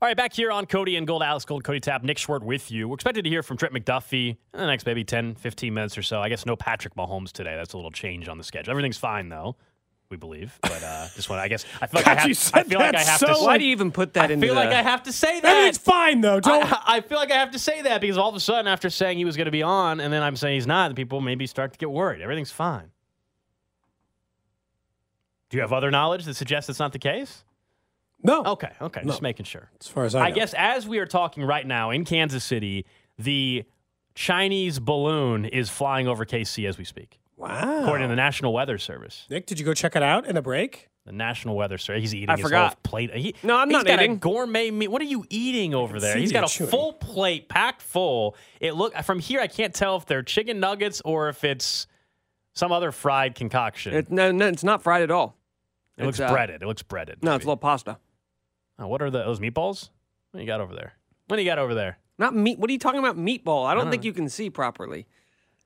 All right, back here on Cody and Gold, Alex Gold, Cody Tapp, Nick Schwartz with you. We're expected to hear from Trent McDuffie in the next maybe 10, 15 minutes or so. I guess no Patrick Mahomes today. That's a little change on the schedule. Everything's fine, though, we believe. But uh, just want I guess, I feel like, God, I, you have, said I feel like I that have so to. Why do you even put that in? I feel the, like I have to say that. Everything's fine though. Don't. I, I feel like I have to say that because all of a sudden, after saying he was going to be on, and then I'm saying he's not, people maybe start to get worried. Everything's fine. Do you have other knowledge that suggests it's not the case? No. Okay, okay, just making sure. As far as I, I know. guess as we are talking right now in Kansas City, the Chinese balloon is flying over KC as we speak, Wow. according to the National Weather Service. Nick, did you go check it out in a break? The National Weather Service. He's eating I his forgot. whole plate. He, No, I'm he's not got eating. A gourmet meat. What are you eating over there? He's got a chewing. full plate packed full. It look from here. I can't tell if they're chicken nuggets or if it's some other fried concoction. It, It, no, no, it's not fried at all. It looks uh, breaded. It looks breaded. No, it's a little pasta. Oh, what are the, those meatballs? What do you got over there? What do you got over there? Not meat. What are you talking about? Meatball. I don't Uh. think you can see properly.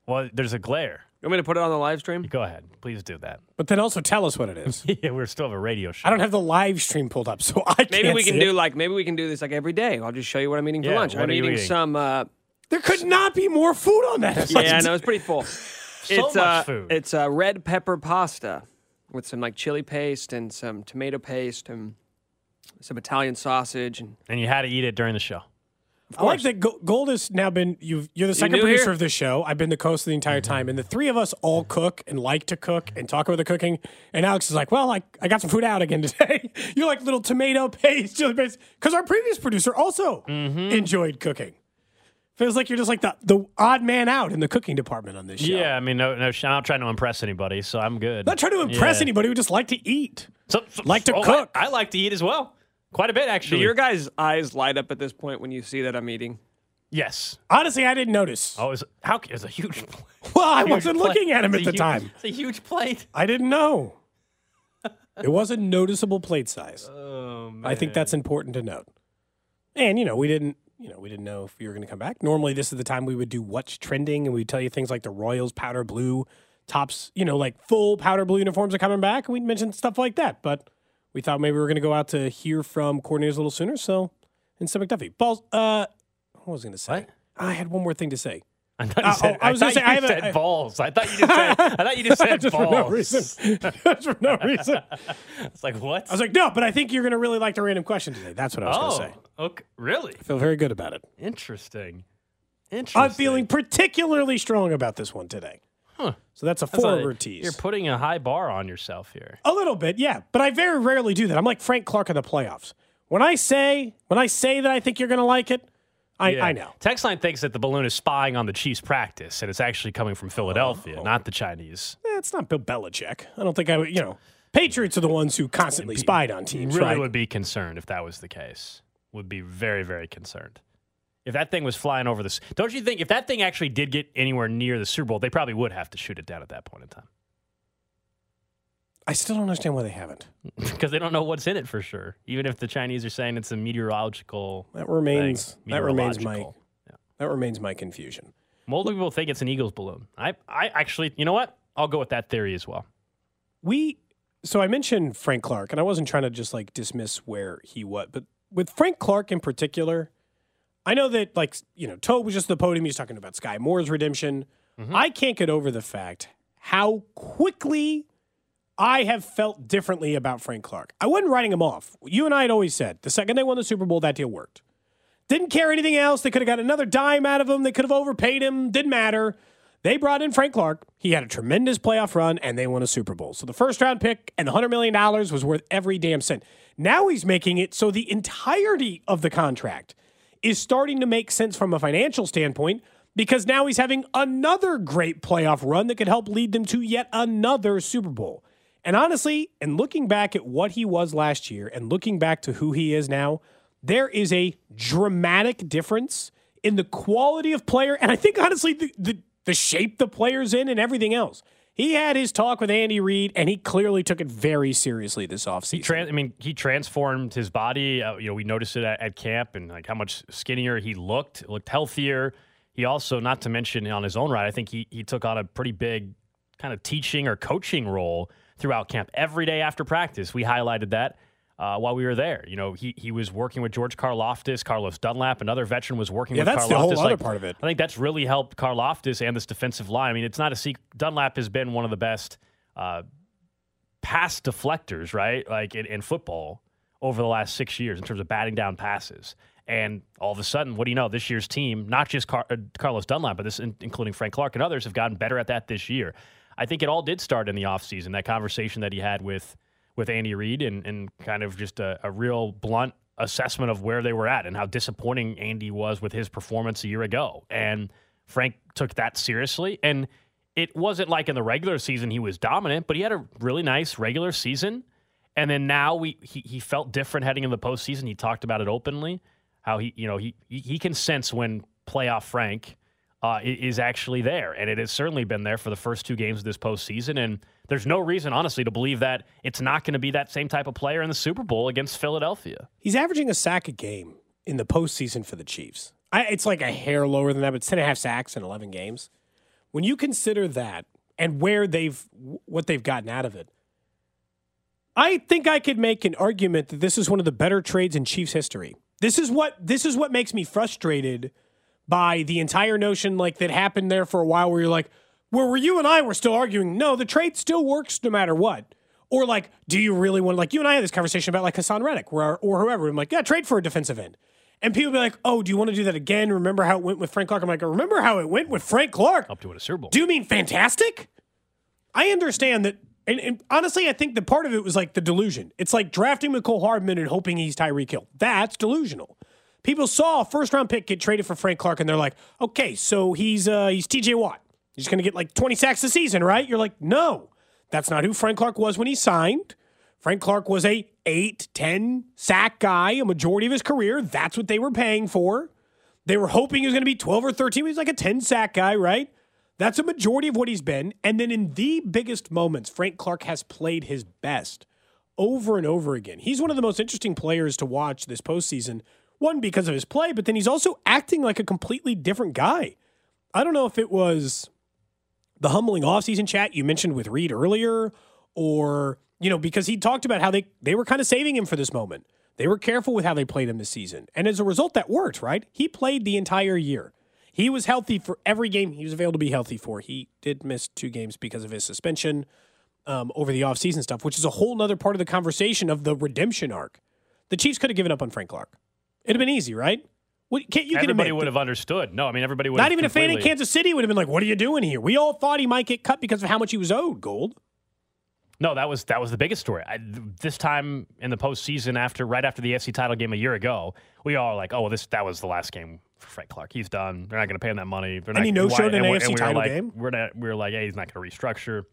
Well, there's a glare. You want me to put it on the live stream? Go ahead. Please do that. But then also tell us what it is. yeah, we're still have a radio show. I don't have the live stream pulled up, so I Maybe can't we can see do it. like maybe we can do this like every day. I'll just show you what I'm eating for Yeah, lunch. what I'm are you eating, eating? some. Uh, There could not be more food on that. yeah, I know it's pretty full. So it's much uh, food. It's uh, red pepper pasta with some like chili paste and some tomato paste and some Italian sausage and and you had to eat it during the show. I like that Go- Gold has now been you've you're the second new producer here? of this show. I've been the host the entire mm-hmm. time, and the three of us all cook and like to cook and talk about the cooking. And Alex is like, "Well, I, I got some food out again today. you're like little tomato paste, chili paste, because our previous producer also mm-hmm. enjoyed cooking. Feels like you're just like the the odd man out in the cooking department on this show. Yeah, I mean, no, no, I'm not trying to impress anybody, so I'm good. not trying to impress Yeah. anybody. We just like to eat. So, so- Like to oh, cook. I, like to eat as well, quite a bit actually. Do actually. your guys' eyes light up at this point when you see that I'm eating? yes. Honestly, I didn't notice. Oh, it's how it's a huge. Plate. Well, I wasn't plate. looking at him It's at the huge- time. It's a huge plate. I didn't know. it was a noticeable plate size. Oh man. I think that's important to note. And you know, we didn't, you know, we didn't know if you were going to come back. Normally, this is the time we would do what's trending, and we'd tell you things like the Royals powder blue tops, you know, like full powder blue uniforms are coming back, and we'd mention stuff like that. But we thought maybe we were going to go out to hear from coordinators a little sooner. So, instead McDuffie, balls. Uh, what was I going to say? What? I had one more thing to say. I thought you Uh, said. oh, I was gonna thought say, I a- said I- balls. I thought you just said. I thought you just said Just balls. for no reason. Just for no reason. It's like what? I was like, no, but I think you're going to really like the random question today. That's what I was going oh, to say. okay. Really I feel very good about it. interesting. Interesting. I'm feeling particularly strong about this one today. Huh. So that's a That's a- forward tease. You're putting a high bar on yourself here. a little bit, yeah. But I very rarely do that. I'm like Frank Clark in the playoffs. When I say when I say that I think you're going to like it, I, Yeah. I know. Textline thinks that the balloon is spying on the Chiefs' practice, and it's actually coming from Philadelphia, Oh. not the Chinese. Eh, it's not Bill Belichick. I don't think I would. You know, Patriots are the ones who constantly spied on teams, really right? would be concerned if that was the case. Would be very, very concerned. If that thing was flying over this, don't you think if that thing actually did get anywhere near the Super Bowl, they probably would have to shoot it down at that point in time I still don't understand why they haven't. because they don't know what's in it for sure. Even if the Chinese are saying it's a meteorological, That remains thing, that remains my. Yeah. that remains my confusion. Most people think it's an Eagles balloon. I, I actually, you know what? I'll go with that theory as well. we so I mentioned Frank Clark, and I wasn't trying to just like dismiss where he was, but with Frank Clark in particular, I know that like you know, Toub was just the podium. He's talking about Skyy Moore's redemption. Mm-hmm. I can't get over the fact how quickly I have felt differently about Frank Clark. I wasn't writing him off. You and I had always said the second they won the Super Bowl, that deal worked. Didn't care anything else. They could have got another dime out of him. They could have overpaid him. Didn't matter. They brought in Frank Clark. He had a tremendous playoff run, and they won a Super Bowl. So the first round pick and the $100 million was worth every damn cent. Now he's making it so the entirety of the contract is starting to make sense from a financial standpoint because now he's having another great playoff run that could help lead them to yet another Super Bowl. And honestly, and looking back at what he was last year and looking back to who he is now, there is a dramatic difference in the quality of player. And I think honestly, the, the, the shape the player's in and everything else. He had his talk with Andy Reid, and he clearly took it very seriously this offseason. I mean, he transformed his body. Uh, you know, we noticed it at, at camp and like how much skinnier he looked, looked healthier. He also, not to mention on his own right, I think he he took on a pretty big kind of teaching or coaching role throughout camp. Every day after practice, we highlighted that. uh, while we were there. You know, he he was working with George Karlaftis, Carlos Dunlap, another veteran was working Yeah, with that's the whole other Like, part of it. I think that's really helped Karlaftis and this defensive line. I mean, it's not a secret. Dunlap has been one of the best uh, pass deflectors, right? Like in, in football over the last six years in terms of batting down passes. And all of a sudden, what do you know? This year's team, not just Car- uh, Carlos Dunlap, but this in- including Frank Clark and others, have gotten better at that this year. I think it all did start in the offseason, that conversation that he had with with Andy Reid and, and kind of just a, a real blunt assessment of where they were at and how disappointing Andy was with his performance a year ago. And Frank took that seriously. And it wasn't like in the regular season he was dominant, but he had a really nice regular season. And then now we he, he felt different heading in the postseason. He talked about it openly, how he you know he he he can sense when playoff Frank uh, is actually there, and it has certainly been there for the first two games of this postseason. And there's no reason, honestly, to believe that it's not going to be that same type of player in the Super Bowl against Philadelphia. He's averaging a sack a game in the postseason for the Chiefs. I, it's like a hair lower than that, but it's 10 and a half sacks in 11 games. When you consider that and where they've, what they've gotten out of it, I think I could make an argument that this is one of the better trades in Chiefs history. This is what, this is what makes me frustrated by the entire notion like that happened there for a while where you're like, where were you and I were still arguing, no, the trade still works no matter what. Or like, do you really want to like you and I had this conversation about like Haason Reddick or, or whoever. I'm like, yeah, trade for a defensive end. And people be like, oh, do you want to do that again? Remember how it went with Frank Clark? I'm like, remember how it went with Frank Clark? Up to a Super Bowl. Do you mean fantastic? I understand that. And, and honestly, I think the part of it was like the delusion. It's like drafting Mecole Hardman and hoping he's Tyreek Hill. That's delusional. People saw a first round pick get traded for Frank Clark, and they're like, okay, so he's uh, he's TJ Watt. He's going to get like 20 sacks a season, right? You're like, no, that's not who Frank Clark was when he signed. Frank Clark was a 8, 10 sack guy a majority of his career. That's what they were paying for. They were hoping he was going to be 12 or 13. He was like a 10 sack guy, right? That's a majority of what he's been. And then in the biggest moments, Frank Clark has played his best over and over again. He's one of the most interesting players to watch this postseason. One, because of his play, but then he's also acting like a completely different guy. I don't know if it was the humbling offseason chat you mentioned with Reid earlier, or, you know, because he talked about how they, they were kind of saving him for this moment. They were careful with how they played him this season. And as a result, that worked, right? He played the entire year. He was healthy for every game he was available to be healthy for. He did miss two games because of his suspension um, over the offseason stuff, which is a whole nother part of the conversation of the redemption arc. The Chiefs could have given up on Frank Clark. It'd have been easy, right? What, can't, you can everybody admit, would have understood. No, I mean everybody would. not even a fan in Kansas City would have been like, "What are you doing here?" We all thought he might get cut because of how much he was owed. Gold. No, that was that was the biggest story. I, this time in the postseason, after right after the FC title game a year ago, we all were like, "Oh, well, this that was the last game for Frank Clark. He's done. They're not going to pay him that money." They're And not, he no-showed why- an AFC we title like, game. We're not. We were like, "Hey, he's not going to restructure."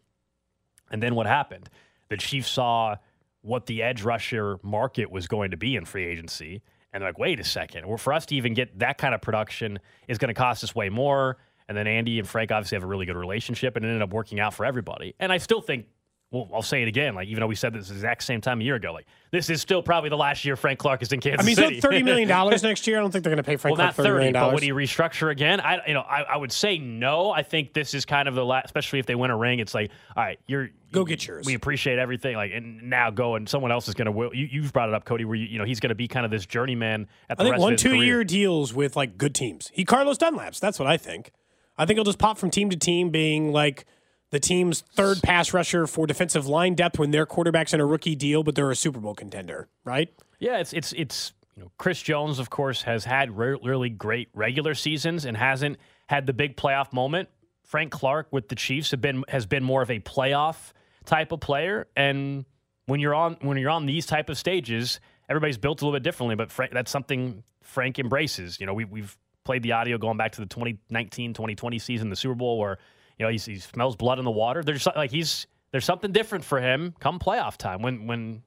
And then what happened? The Chiefs saw what the edge rusher market was going to be in free agency, and they're like, "Wait a second. Well, for us to even get that kind of production is going to cost us way more." And then Andy and Frank obviously have a really good relationship, and it ended up working out for everybody. And I still think well, I'll say it again. Like, even though we said this exact same time a year ago, like this is still probably the last year Frank Clark is in Kansas City. I mean, City. he's got thirty million dollars next year. I don't think they're going to pay Frank well, Clark not thirty million but dollars. would he restructure again? I, you know, I, I would say no. I think this is kind of the last, especially if they win a ring. It's like, all right, you're Go get yours. We appreciate everything. Like, and now go and someone else is going to. You, you've brought it up, Cody. Where you, you know he's going to be kind of this journeyman at the I think one two career. year deals with like good teams. He Carlos Dunlaps. That's what I think. I think he'll just pop from team to team, being like the team's third pass rusher for defensive line depth when their quarterback's in a rookie deal, but they're a Super Bowl contender, right? Yeah, it's it's it's you know Chris Jones, of course, has had re- really great regular seasons and hasn't had the big playoff moment. Frank Clark with the Chiefs have been has been more of a playoff type of player, and when you're on when you're on these type of stages, everybody's built a little bit differently. But Frank, that's something Frank embraces. You know, we, we've played the audio going back to the 2019 2020 season, the Super Bowl, where you know he's, he smells blood in the water. There's like he's there's something different for him come playoff time when when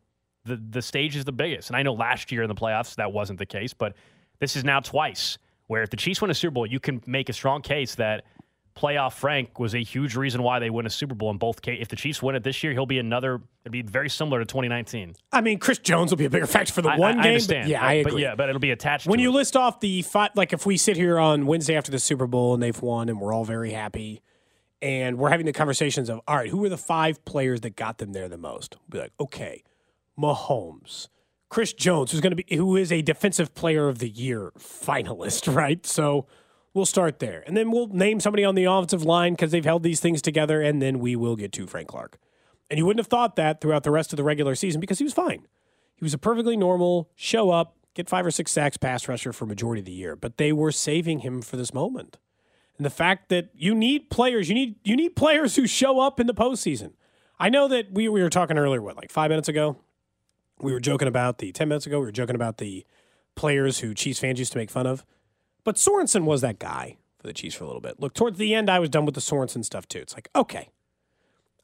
the the stage is the biggest. And I know last year in the playoffs that wasn't the case, but this is now twice where if the Chiefs win a Super Bowl, you can make a strong case that playoff Frank was a huge reason why they win a Super Bowl in both cases. If the Chiefs win it this year, he'll be another. It'd be very similar to 2019. I mean, Chris Jones will be a bigger factor for the I- one I, I game. understand. But yeah, but, I but agree. yeah, but it'll be attached. when you it. list off the five, like if we sit here on Wednesday after the Super Bowl and they've won and we're all very happy, and we're having the conversations of, all right, who are the five players that got them there the most? We'll be like, okay, Mahomes, Chris Jones, who's going to be who is a defensive player of the year finalist, right? So we'll start there. And then we'll name somebody on the offensive line because they've held these things together, and then we will get to Frank Clark. And you wouldn't have thought that throughout the rest of the regular season because he was fine. He was a perfectly normal show up, get five or six sacks pass rusher for majority of the year. But they were saving him for this moment. And the fact that you need players, you need you need players who show up in the postseason. I know that we, we were talking earlier, what, like five minutes ago? We were joking about the 10 minutes ago, we were joking about the players who Chiefs fans used to make fun of. But Sorensen was that guy for the Chiefs for a little bit. Look, towards the end, I was done with the Sorensen stuff too. It's like, okay.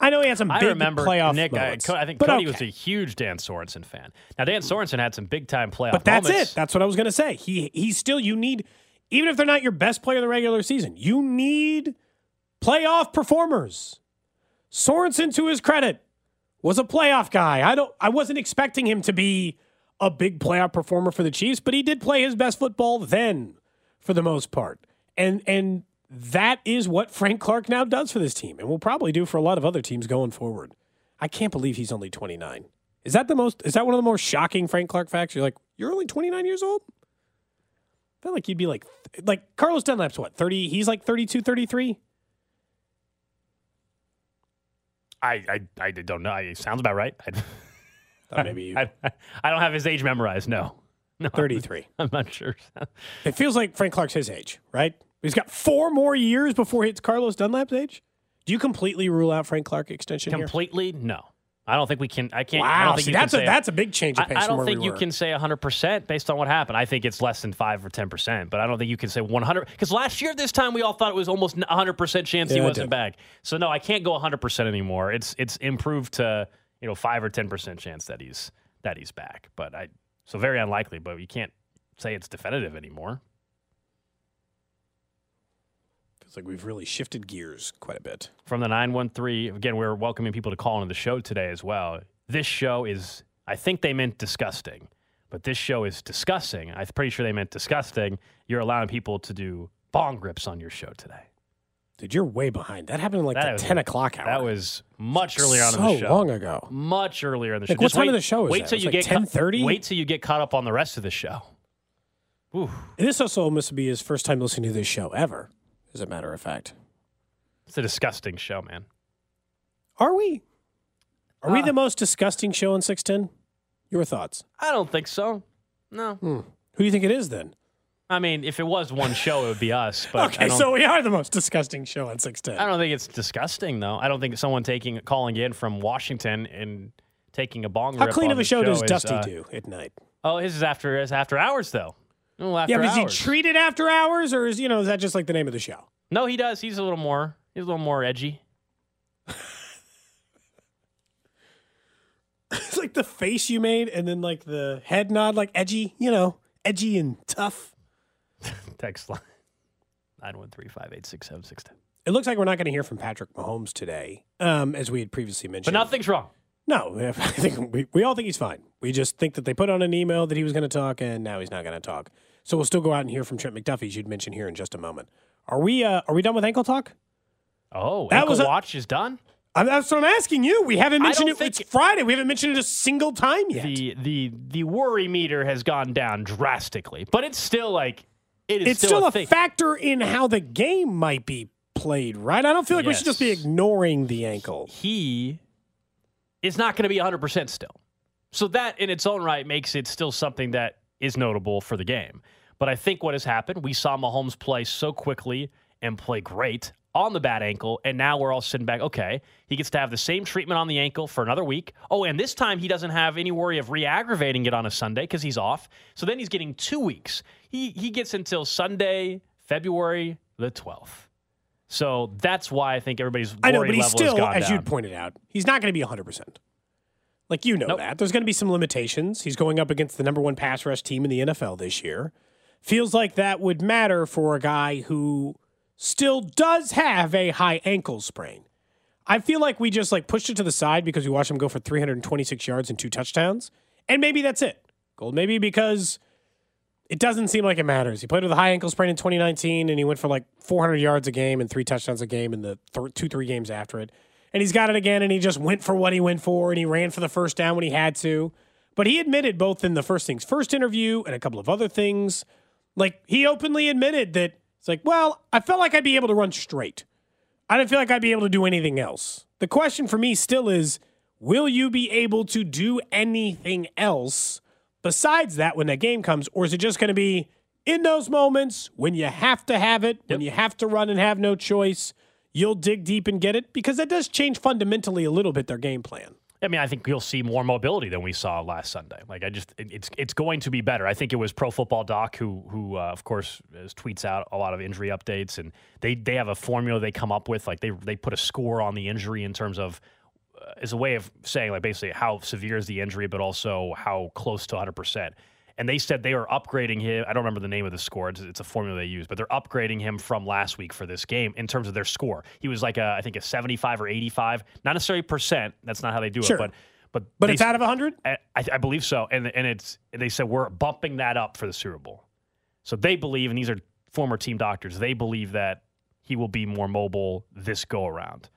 I know he had some I big remember playoff Nick. I, moments, Co- I think Cody okay. was a huge Dan Sorensen fan. Now Dan Sorensen had some big time playoff. But that's moments. it. That's what I was going to say. He he's still you need even if they're not your best player in the regular season, you need playoff performers. Sorensen to his credit was a playoff guy. I don't I wasn't expecting him to be a big playoff performer for the Chiefs, but he did play his best football then for the most part. And and that is what Frank Clark now does for this team and will probably do for a lot of other teams going forward. I can't believe he's only 29. Is that the most is that one of the more shocking Frank Clark facts? You're like, you're only 29 years old? I feel like you'd be like like Carlos Dunlap's what, 30 he's like 32, 33? I, I I don't know. It sounds about right. I, Thought maybe you- I, I don't have his age memorized. No, no, 33. I'm not sure. It feels like Frank Clark's his age, right? He's got four more years before he hits Carlos Dunlap's age. Do you completely rule out Frank Clark extension here? Completely, no. I don't think we can. I can't. I Wow, don't think see, that's a that's a big change of I, pace. I from don't think we you were. can say 100% based on what happened. I think it's less than 5 or 10%, but I don't think you can say 100 because last year this time we all thought it was almost 100% chance he Yeah, I wasn't back. So no, I can't go 100% anymore. It's it's improved to, you know, 5 or 10% chance that he's that he's back. But I so very unlikely, but you can't say it's definitive anymore. Feels like we've really shifted gears quite a bit. From the 913, again, we're welcoming people to call into the show today as well. This show is, I think they meant disgusting, but this show is disgusting. I'm pretty sure they meant disgusting. You're allowing people to do bong grips on your show today. Dude, you're way behind. That happened in like That the was- 10 o'clock hour. That was much earlier on so in the show. So long ago. Much earlier in the show. Like, what Just time wait, of the show is Wait that? till you like get caught- 10:30? Wait till you get caught up on the rest of the show. Ooh, And this also must be his first time listening to this show ever, as a matter of fact. it's a disgusting show, man. Are we? Are we Uh, the most disgusting show in 610? Your thoughts? I don't think so. No. Who do you think it is then? I mean, if it was one show, it would be us. But okay, so we are the most disgusting show on 610. I don't think it's disgusting though. I don't think someone taking calling in from Washington and taking a bong How clean on of a the show does is, Dusty uh, do at night? Oh, his is after his after hours though. Oh, after Yeah, but is he treated after hours, or is you know is that just like the name of the show? no, he does. He's a little more. He's a little more edgy. It's like the face you made, and then like the head nod, like edgy, you know, edgy and tough. Text line nine one three five eight six seven six ten. It looks like we're not going to hear from Patrick Mahomes today, um, as we had previously mentioned. But nothing's wrong. No, I think we, we all think he's fine. We just think that they put on an email that he was going to talk, and now he's not going to talk. So we'll still go out and hear from Trent McDuffie, as you'd mentioned here in just a moment. Are we? Uh, are we done with ankle talk? Oh, That ankle was a- watch is done. I, that's what I'm asking you. We haven't mentioned it. It's Friday. We haven't mentioned it a single time yet. The the the worry meter has gone down drastically, but it's still like it is it's still, a thing. factor in how the game might be played, right? I don't feel like we should just be ignoring the ankle. he is not going to be 100% still. So that in its own right makes it still something that is notable for the game. But I think what has happened, we saw Mahomes play so quickly and play great on the bad ankle, and now we're all sitting back. Okay, he gets to have the same treatment on the ankle for another week. Oh, and this time he doesn't have any worry of re-aggravating it on a Sunday because he's off. So then he's getting two weeks. He he gets until Sunday, February the 12th. So that's why I think everybody's worry I know, but he's still, as you pointed out, he's not going to be 100%. Like, you know Nope. that. There's going to be some limitations. He's going up against the number one pass rush team in the NFL this year. Feels like that would matter for a guy who still does have a high ankle sprain. I feel like we just like pushed it to the side because we watched him go for 326 yards and two touchdowns. And maybe that's it. Gold, maybe because it doesn't seem like it matters. He played with a high ankle sprain in 2019 and he went for like 400 yards a game and three touchdowns a game in the th- two, three games after it. And he's got it again and he just went for what he went for and he ran for the first down when he had to. But he admitted both in the first things first interview and a couple of other things. Like he openly admitted that it's like, well, I felt like I'd be able to run straight. I didn't feel like I'd be able to do anything else. The question for me still is, will you be able to do anything else besides that when that game comes, or is it just going to be in those moments when you have to have it, when you have to run and have no choice, you'll dig deep and get it? Because that does change fundamentally a little bit their game plan. I mean, I think you'll see more mobility than we saw last Sunday. Like, I just, it's it's going to be better. I think it was Pro Football Doc who, who uh, of course, is, tweets out a lot of injury updates, and they they have a formula they come up with. Like, they they put a score on the injury in terms of uh, as a way of saying like basically how severe is the injury, but also how close to 100 percent. And they said they were upgrading him. I don't remember the name of the score. It's, it's a formula they use, but they're upgrading him from last week for this game in terms of their score. He was like a, I think a 75 or 85, not necessarily percent. That's not how they do Sure. it, but but But they it's out of 100? I, I believe so, and and it's they said we're bumping that up for the Super Bowl. So they believe, and these are former team doctors, they believe that he will be more mobile this go around.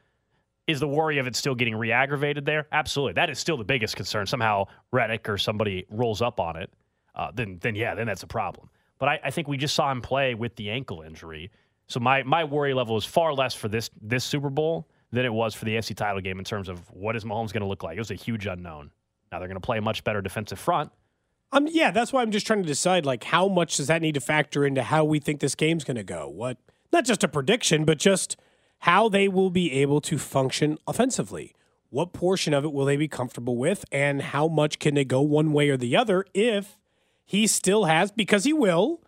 Is the worry of it still getting re-aggravated there? Absolutely, that is still the biggest concern. Somehow Reddick or somebody rolls up on it, uh, then then yeah, then that's a problem. But I, I think we just saw him play with the ankle injury. So my my worry level is far less for this this Super Bowl than it was for the AFC title game in terms of what is Mahomes going to look like. It was a huge unknown. Now they're going to play a much better defensive front. Um, yeah, that's why I'm just trying to decide like how much does that need to factor into how we think this game's going to go. What not just a prediction, but just how they will be able to function offensively. What portion of it will they be comfortable with, and how much can they go one way or the other if he still has because he will.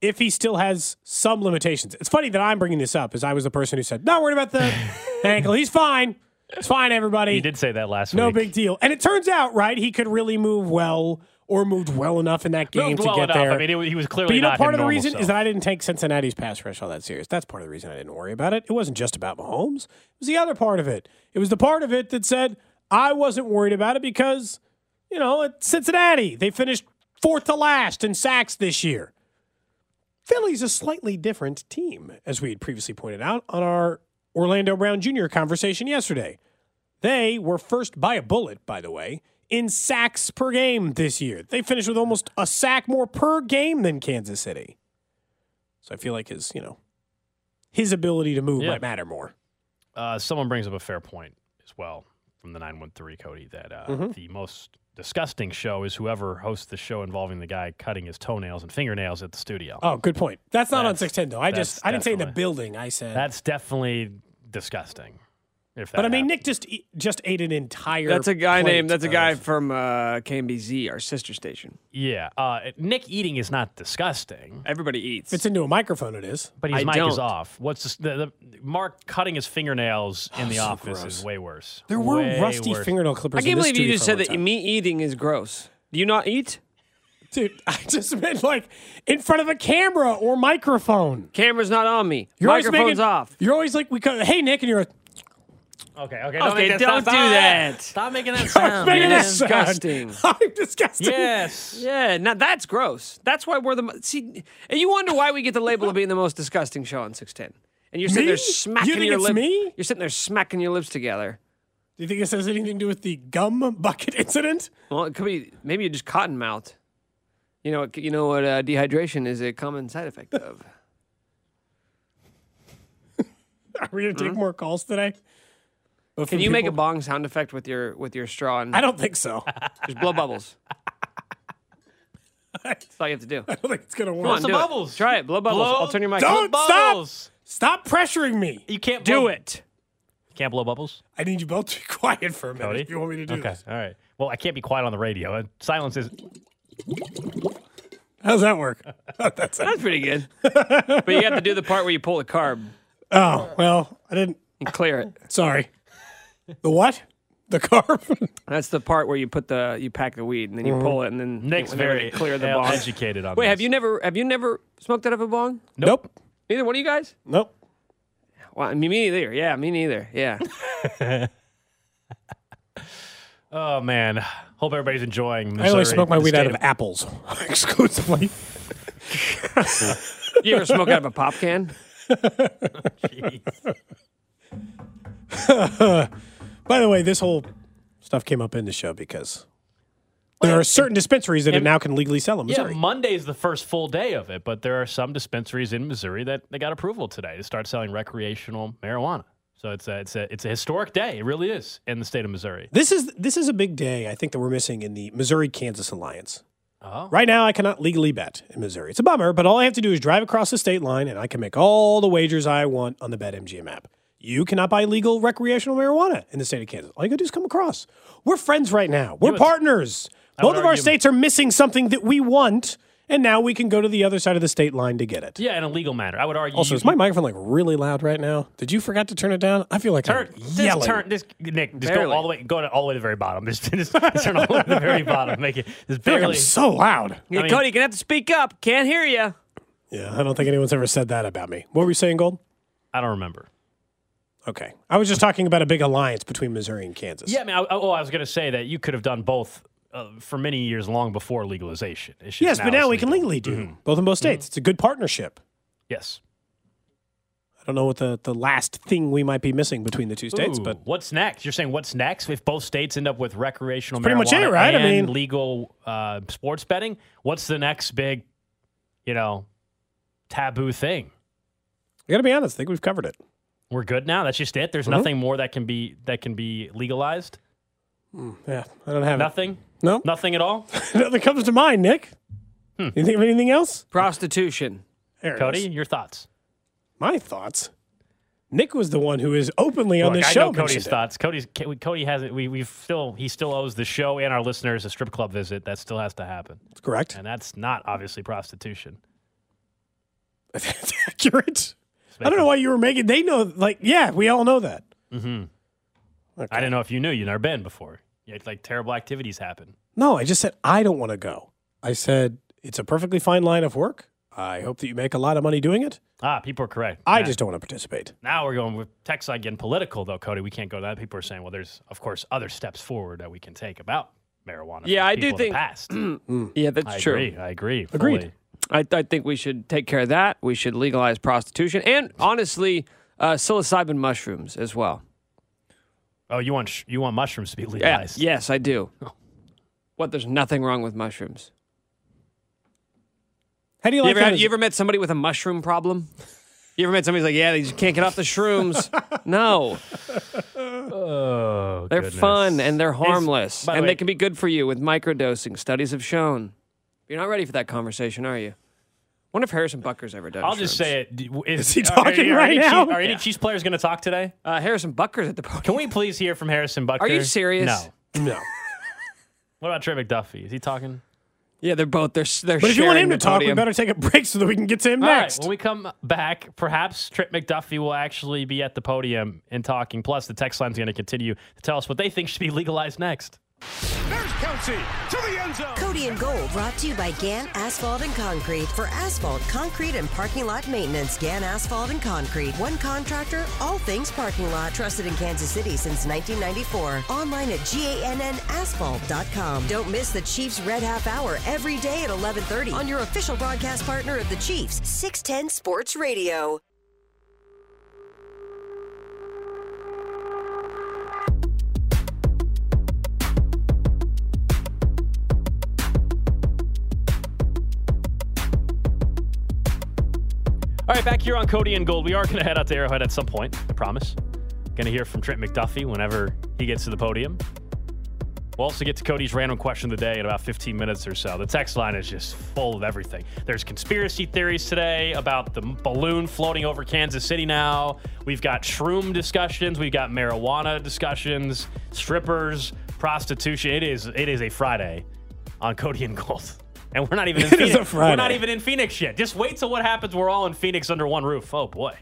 If he still has some limitations, it's funny that I'm bringing this up, as I was the person who said, "Not worried about the ankle. He's fine. It's fine, everybody." He did say that last No week. No big deal. And it turns out, right, he could really move well or moved well enough in that game Moved to well get enough. there. I mean, it, he was clearly but you know, part of the reason self. is that I didn't take Cincinnati's pass rush all that serious. That's part of the reason I didn't worry about it. It wasn't just about Mahomes. It was the other part of it. It was the part of it that said I wasn't worried about it because, you know, at Cincinnati, they finished fourth to last in sacks this year. Philly's a slightly different team, as we had previously pointed out on our Orlando Brown Jr. conversation yesterday. They were first by a bullet, by the way, in sacks per game this year. They finished with almost a sack more per game than Kansas City. So I feel like his, you know, his ability to move Yeah. might matter more. uh, someone brings up a fair point as well from the 913 Cody that uh, Mm-hmm. the most disgusting show is whoever hosts the show involving the guy cutting his toenails and fingernails at the studio. Oh, good point. That's not on That's- 610 though. I just I didn't say in the building. I said That's definitely disgusting. If that But I mean, happened. Nick just just ate an entire. That's a guy plate named. That's a guy of- from uh, KMBZ, our sister station. yeah, uh, Nick eating is not disgusting, Everybody eats. If it's into a microphone, it is. but his I mic is don't. off. What's this, the, the Mark cutting his fingernails in the so office gross. is way worse. There were Way rusty worse. fingernail clippers. I can't in this believe you just said that time. me eating is gross. Do you not eat? Dude, I just meant like in front of a camera or microphone. Camera's not on me. You're Microphone's making, off. You're always like, we go, hey Nick, and you're like, Okay, okay, Okay, make that- don't stop, do that. Stop making that I'm sound. making man. this sound. disgusting. I'm disgusting. Yes. Yeah, now that's gross. That's why we're the see. And you wonder why we get the label of being the most disgusting show on six ten. And you're sitting Me? there You smacking think your it's me? You're sitting there smacking your lips together. Do you think this has anything to do with the gum bucket incident? Well, it could be maybe you're just cotton mouthed. You know, you know what uh, dehydration is a common side effect of. Are we gonna take more calls today? But? Can from you make a bong sound effect with your with your straw and I don't think so. just blow bubbles? That's all you have to do. I don't think it's gonna work. Come on, some do it. bubbles. Try it. Blow bubbles. Blow- I'll turn your mic. Don't Blow stop. bubbles. Stop pressuring me. You can't do blow- it. Can't blow bubbles. I need you both to be quiet for a minute Cody? if you want me to do okay. this. All right. Well, I can't be quiet on the radio. Uh, Silence is. How's that work? That's That's pretty good. but you have to do the part where you pull the carb oh well, I didn't. and clear it. Sorry. The what? The carb? That's the part where you put the you pack the weed and then you mm-hmm. pull it and then Nick's whenever very you clear the bong. educated on Wait, this. have you never have you never smoked out of a bong? nope. Neither one of you guys? Nope. Well, I mean, me neither. Yeah, me neither. Yeah. Oh man. Hope everybody's enjoying. I only Missouri, smoke my the weed out state of apples exclusively. You ever smoke out of a pop can? Jeez. By the way, this whole stuff came up in the show because There are certain dispensaries that and- now can legally sell in Yeah, Missouri. Monday's the first full day of it, but there are some dispensaries in Missouri that they got approval today to start selling recreational marijuana. So it's a it's a it's a historic day. It really is in the state of Missouri. This is this is a big day. I think that we're missing in the Missouri Kansas alliance. Oh, Right now, I cannot legally bet in Missouri. It's a bummer, but all I have to do is drive across the state line, and I can make all the wagers I want on the BetMGM app. You cannot buy legal recreational marijuana in the state of Kansas. All you got to do is come across. We're friends right now. We're would- partners. I Both of our states are missing something that we want, and now we can go to the other side of the state line to get it. Yeah, in a legal matter. I would argue. Also, you- is my microphone like really loud right now? Did you forget to turn it down? I feel like turn, I'm just yelling. turn this Nick, just Barely. go all the way, go to all the way to the very bottom. Just, just, just turn all the way to the very bottom. Make it just I feel like I'm barely. so loud. Yeah, mean- Cody, you're gonna have to speak up. Can't hear you. Yeah, I don't think anyone's ever said that about me. What were you saying, Gold? I don't remember. Okay. I was just talking about a big alliance between Missouri and Kansas. Yeah, I mean, I, oh, I was going to say that you could have done both uh, for many years long before legalization. Yes, but now we can legally do both in both states. It's a good partnership. Yes. I don't know what the, the last thing we might be missing between the two states, Ooh, but what's next? You're saying what's next if both states end up with recreational pretty much it, right? I and mean- legal uh, sports betting? What's the next big, you know, taboo thing? I got to be honest. I think we've covered it. We're good now. That's just it. There's Mm-hmm. nothing more that can be that can be legalized. Yeah, I don't have Nothing. it. No, Nothing at all. nothing comes to mind, Nick. Hmm. You think of anything else? Prostitution. There Cody, your thoughts? My thoughts. Nick was the one who is openly on Look, this I show. know Cody's thoughts. Cody's Cody hasn't. We we've still he still owes the show and our listeners a strip club visit. That still has to happen, That's correct. and that's not obviously prostitution. That's accurate. I don't know why you were making. They know, like, yeah, we all know that. hmm Okay. I didn't know if you knew. You've never been before. Yet, like terrible activities happen. No, I just said I don't want to go. I said it's a perfectly fine line of work. I hope that you make a lot of money doing it. Ah, people are correct. I Now- just don't want to participate. now we're going with text side getting political though, Cody. We can't go to that. People are saying, well, there's of course other steps forward that we can take about marijuana. Yeah, I do people in the think- past. Yeah, that's I true. agree. I agree. Agreed. Fully. I, I think we should take care of that. We should legalize prostitution and honestly, uh, psilocybin mushrooms as well. Oh, you want sh- you want mushrooms to be Yeah, legalized? yes, I do. Oh. What? There's nothing wrong with mushrooms. How do you You like ever, that? had- you ever met somebody with a mushroom problem? You ever met somebody who's like, yeah, they just can't get off the shrooms? no, Oh, they're goodness. fun and they're harmless, by the and way- they can be good for you with microdosing. Studies have shown. You're not ready for that conversation, are you? wonder if Harrison Butker's ever done. I'll just say it. D- Is, Is he are- talking are, right any now? Chiefs, are any Chiefs players going to talk today? Uh, Harrison Butker's at the podium. Can we please hear from Harrison Bucker? Are you serious? No. no. What about Trey McDuffie? Is he talking? Yeah, they're both. They're they're. But if you want him to the talk, we better take a break so that we can get to him All right, next. when we come back, perhaps Trip McDuffie will actually be at the podium and talking. Plus, the text line's going to continue to tell us what they think should be legalized next. Kelsey to the end zone. Cody and Gold brought to you by GAN Asphalt and Concrete. For asphalt, concrete, and parking lot maintenance, GAN Asphalt and Concrete. One contractor, all things parking lot. Trusted in Kansas City since 1994. Online at GANNasphalt.com. Don't miss the Chiefs Red Half Hour every day at 1130 on your official broadcast partner of the Chiefs, 610 Sports Radio. All right, back here on Cody and Gold. We are going to head out to Arrowhead at some point, I promise. Going to hear from Trent McDuffie whenever he gets to the podium. We'll also get to Cody's random question of the day in about 15 minutes or so. The text line is just full of everything. There's conspiracy theories today about the balloon floating over Kansas City now. We've got shroom discussions. We've got marijuana discussions, strippers, prostitution. It is it is a Friday on Cody and Gold. And we're not even in It is Phoenix. a We're not even in Phoenix yet. Just wait till what happens. We're all in Phoenix under one roof. Oh boy.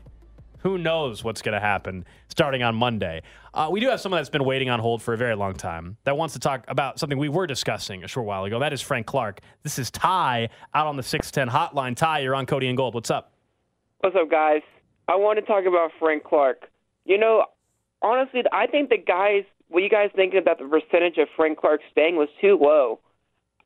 Who knows what's going to happen starting on Monday? Uh, we do have someone that's been waiting on hold for a very long time that wants to talk about something we were discussing a short while ago. That is Frank Clark. This is Ty out on the 610 hotline. Ty, you're on Cody and Gold. What's up? What's up, guys? I want to talk about Frank Clark. You know, honestly, I think the guys, what you guys thinking about the percentage of Frank Clark staying was too low.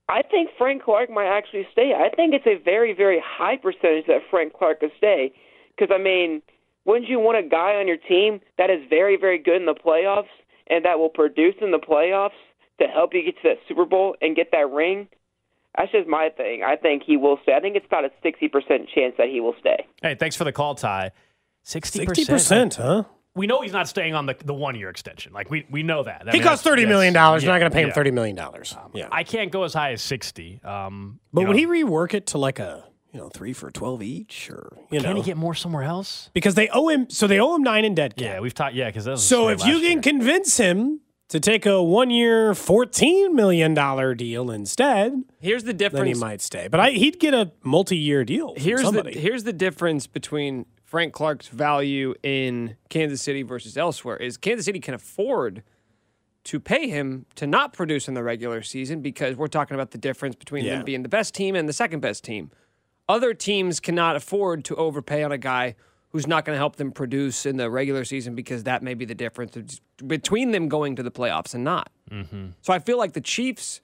I think Frank Clark might actually stay. I think it's a very, very high percentage that Frank Clark could stay. Because, I mean, wouldn't you want a guy on your team that is very, very good in the playoffs and that will produce in the playoffs to help you get to that Super Bowl and get that ring, that's just my thing. I think he will stay. I think it's about a 60% chance that he will stay. Hey, thanks for the call, Ty. 60%. 60%, huh? We know he's not staying on the, the one year extension. Like, we, we know that. I He mean, costs that's- $30 yes. million. dollars. You're not going to pay him yeah. $30 million. yeah. I can't go as high as 60. Um, but would know, he rework it to like a, you know, three for 12 each or, you Can know? he get more somewhere else? because they owe him, so they owe him nine in dead cap. Yeah, we've talked. Yeah, because that So if you can year. convince him to take a one year, $14 million deal instead, Here's the difference. then he might stay. But I, he'd get a multi year deal. From Here's the here's the difference between Frank Clark's value in Kansas City versus elsewhere is Kansas City can afford to pay him to not produce in the regular season because we're talking about the difference between Yeah. them being the best team and the second best team. Other teams cannot afford to overpay on a guy who's not going to help them produce in the regular season because that may be the difference between them going to the playoffs and not. Mm-hmm. So I feel like the Chiefs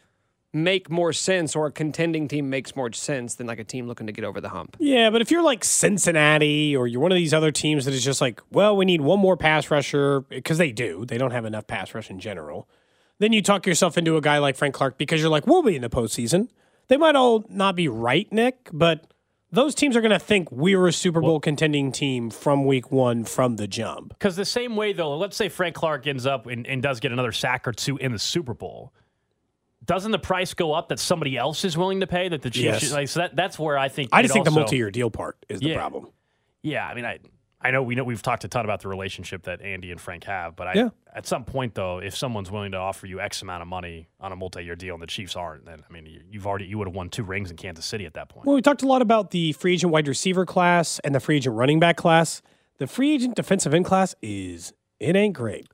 make more sense or a contending team makes more sense than like a team looking to get over the hump. Yeah, but if you're like Cincinnati or you're one of these other teams that is just like, well, we need one more pass rusher because they do. They don't have enough pass rush in general. Then you talk yourself into a guy like Frank Clark because you're like, we'll be in the postseason. They might all not be right, Nick, but those teams are going to think we're a Super Bowl contending team from week one from the jump. Because the same way, though, let's say Frank Clark ends up and, and does get another sack or two in the Super Bowl. Doesn't the price go up that somebody else is willing to pay? That the Chiefs, Yes. like, so that, that's where I think. I just think the multi year deal part is the Yeah. problem. Yeah, I mean, I I know we know we've talked a ton about the relationship that Andy and Frank have, but I Yeah. at some point though, if someone's willing to offer you X amount of money on a multi-year deal and the Chiefs aren't, then I mean, you- you've already you would have won two rings in Kansas City at that point. Well, we talked a lot about the free agent wide receiver class and the free agent running back class. The free agent defensive end class is, it ain't great.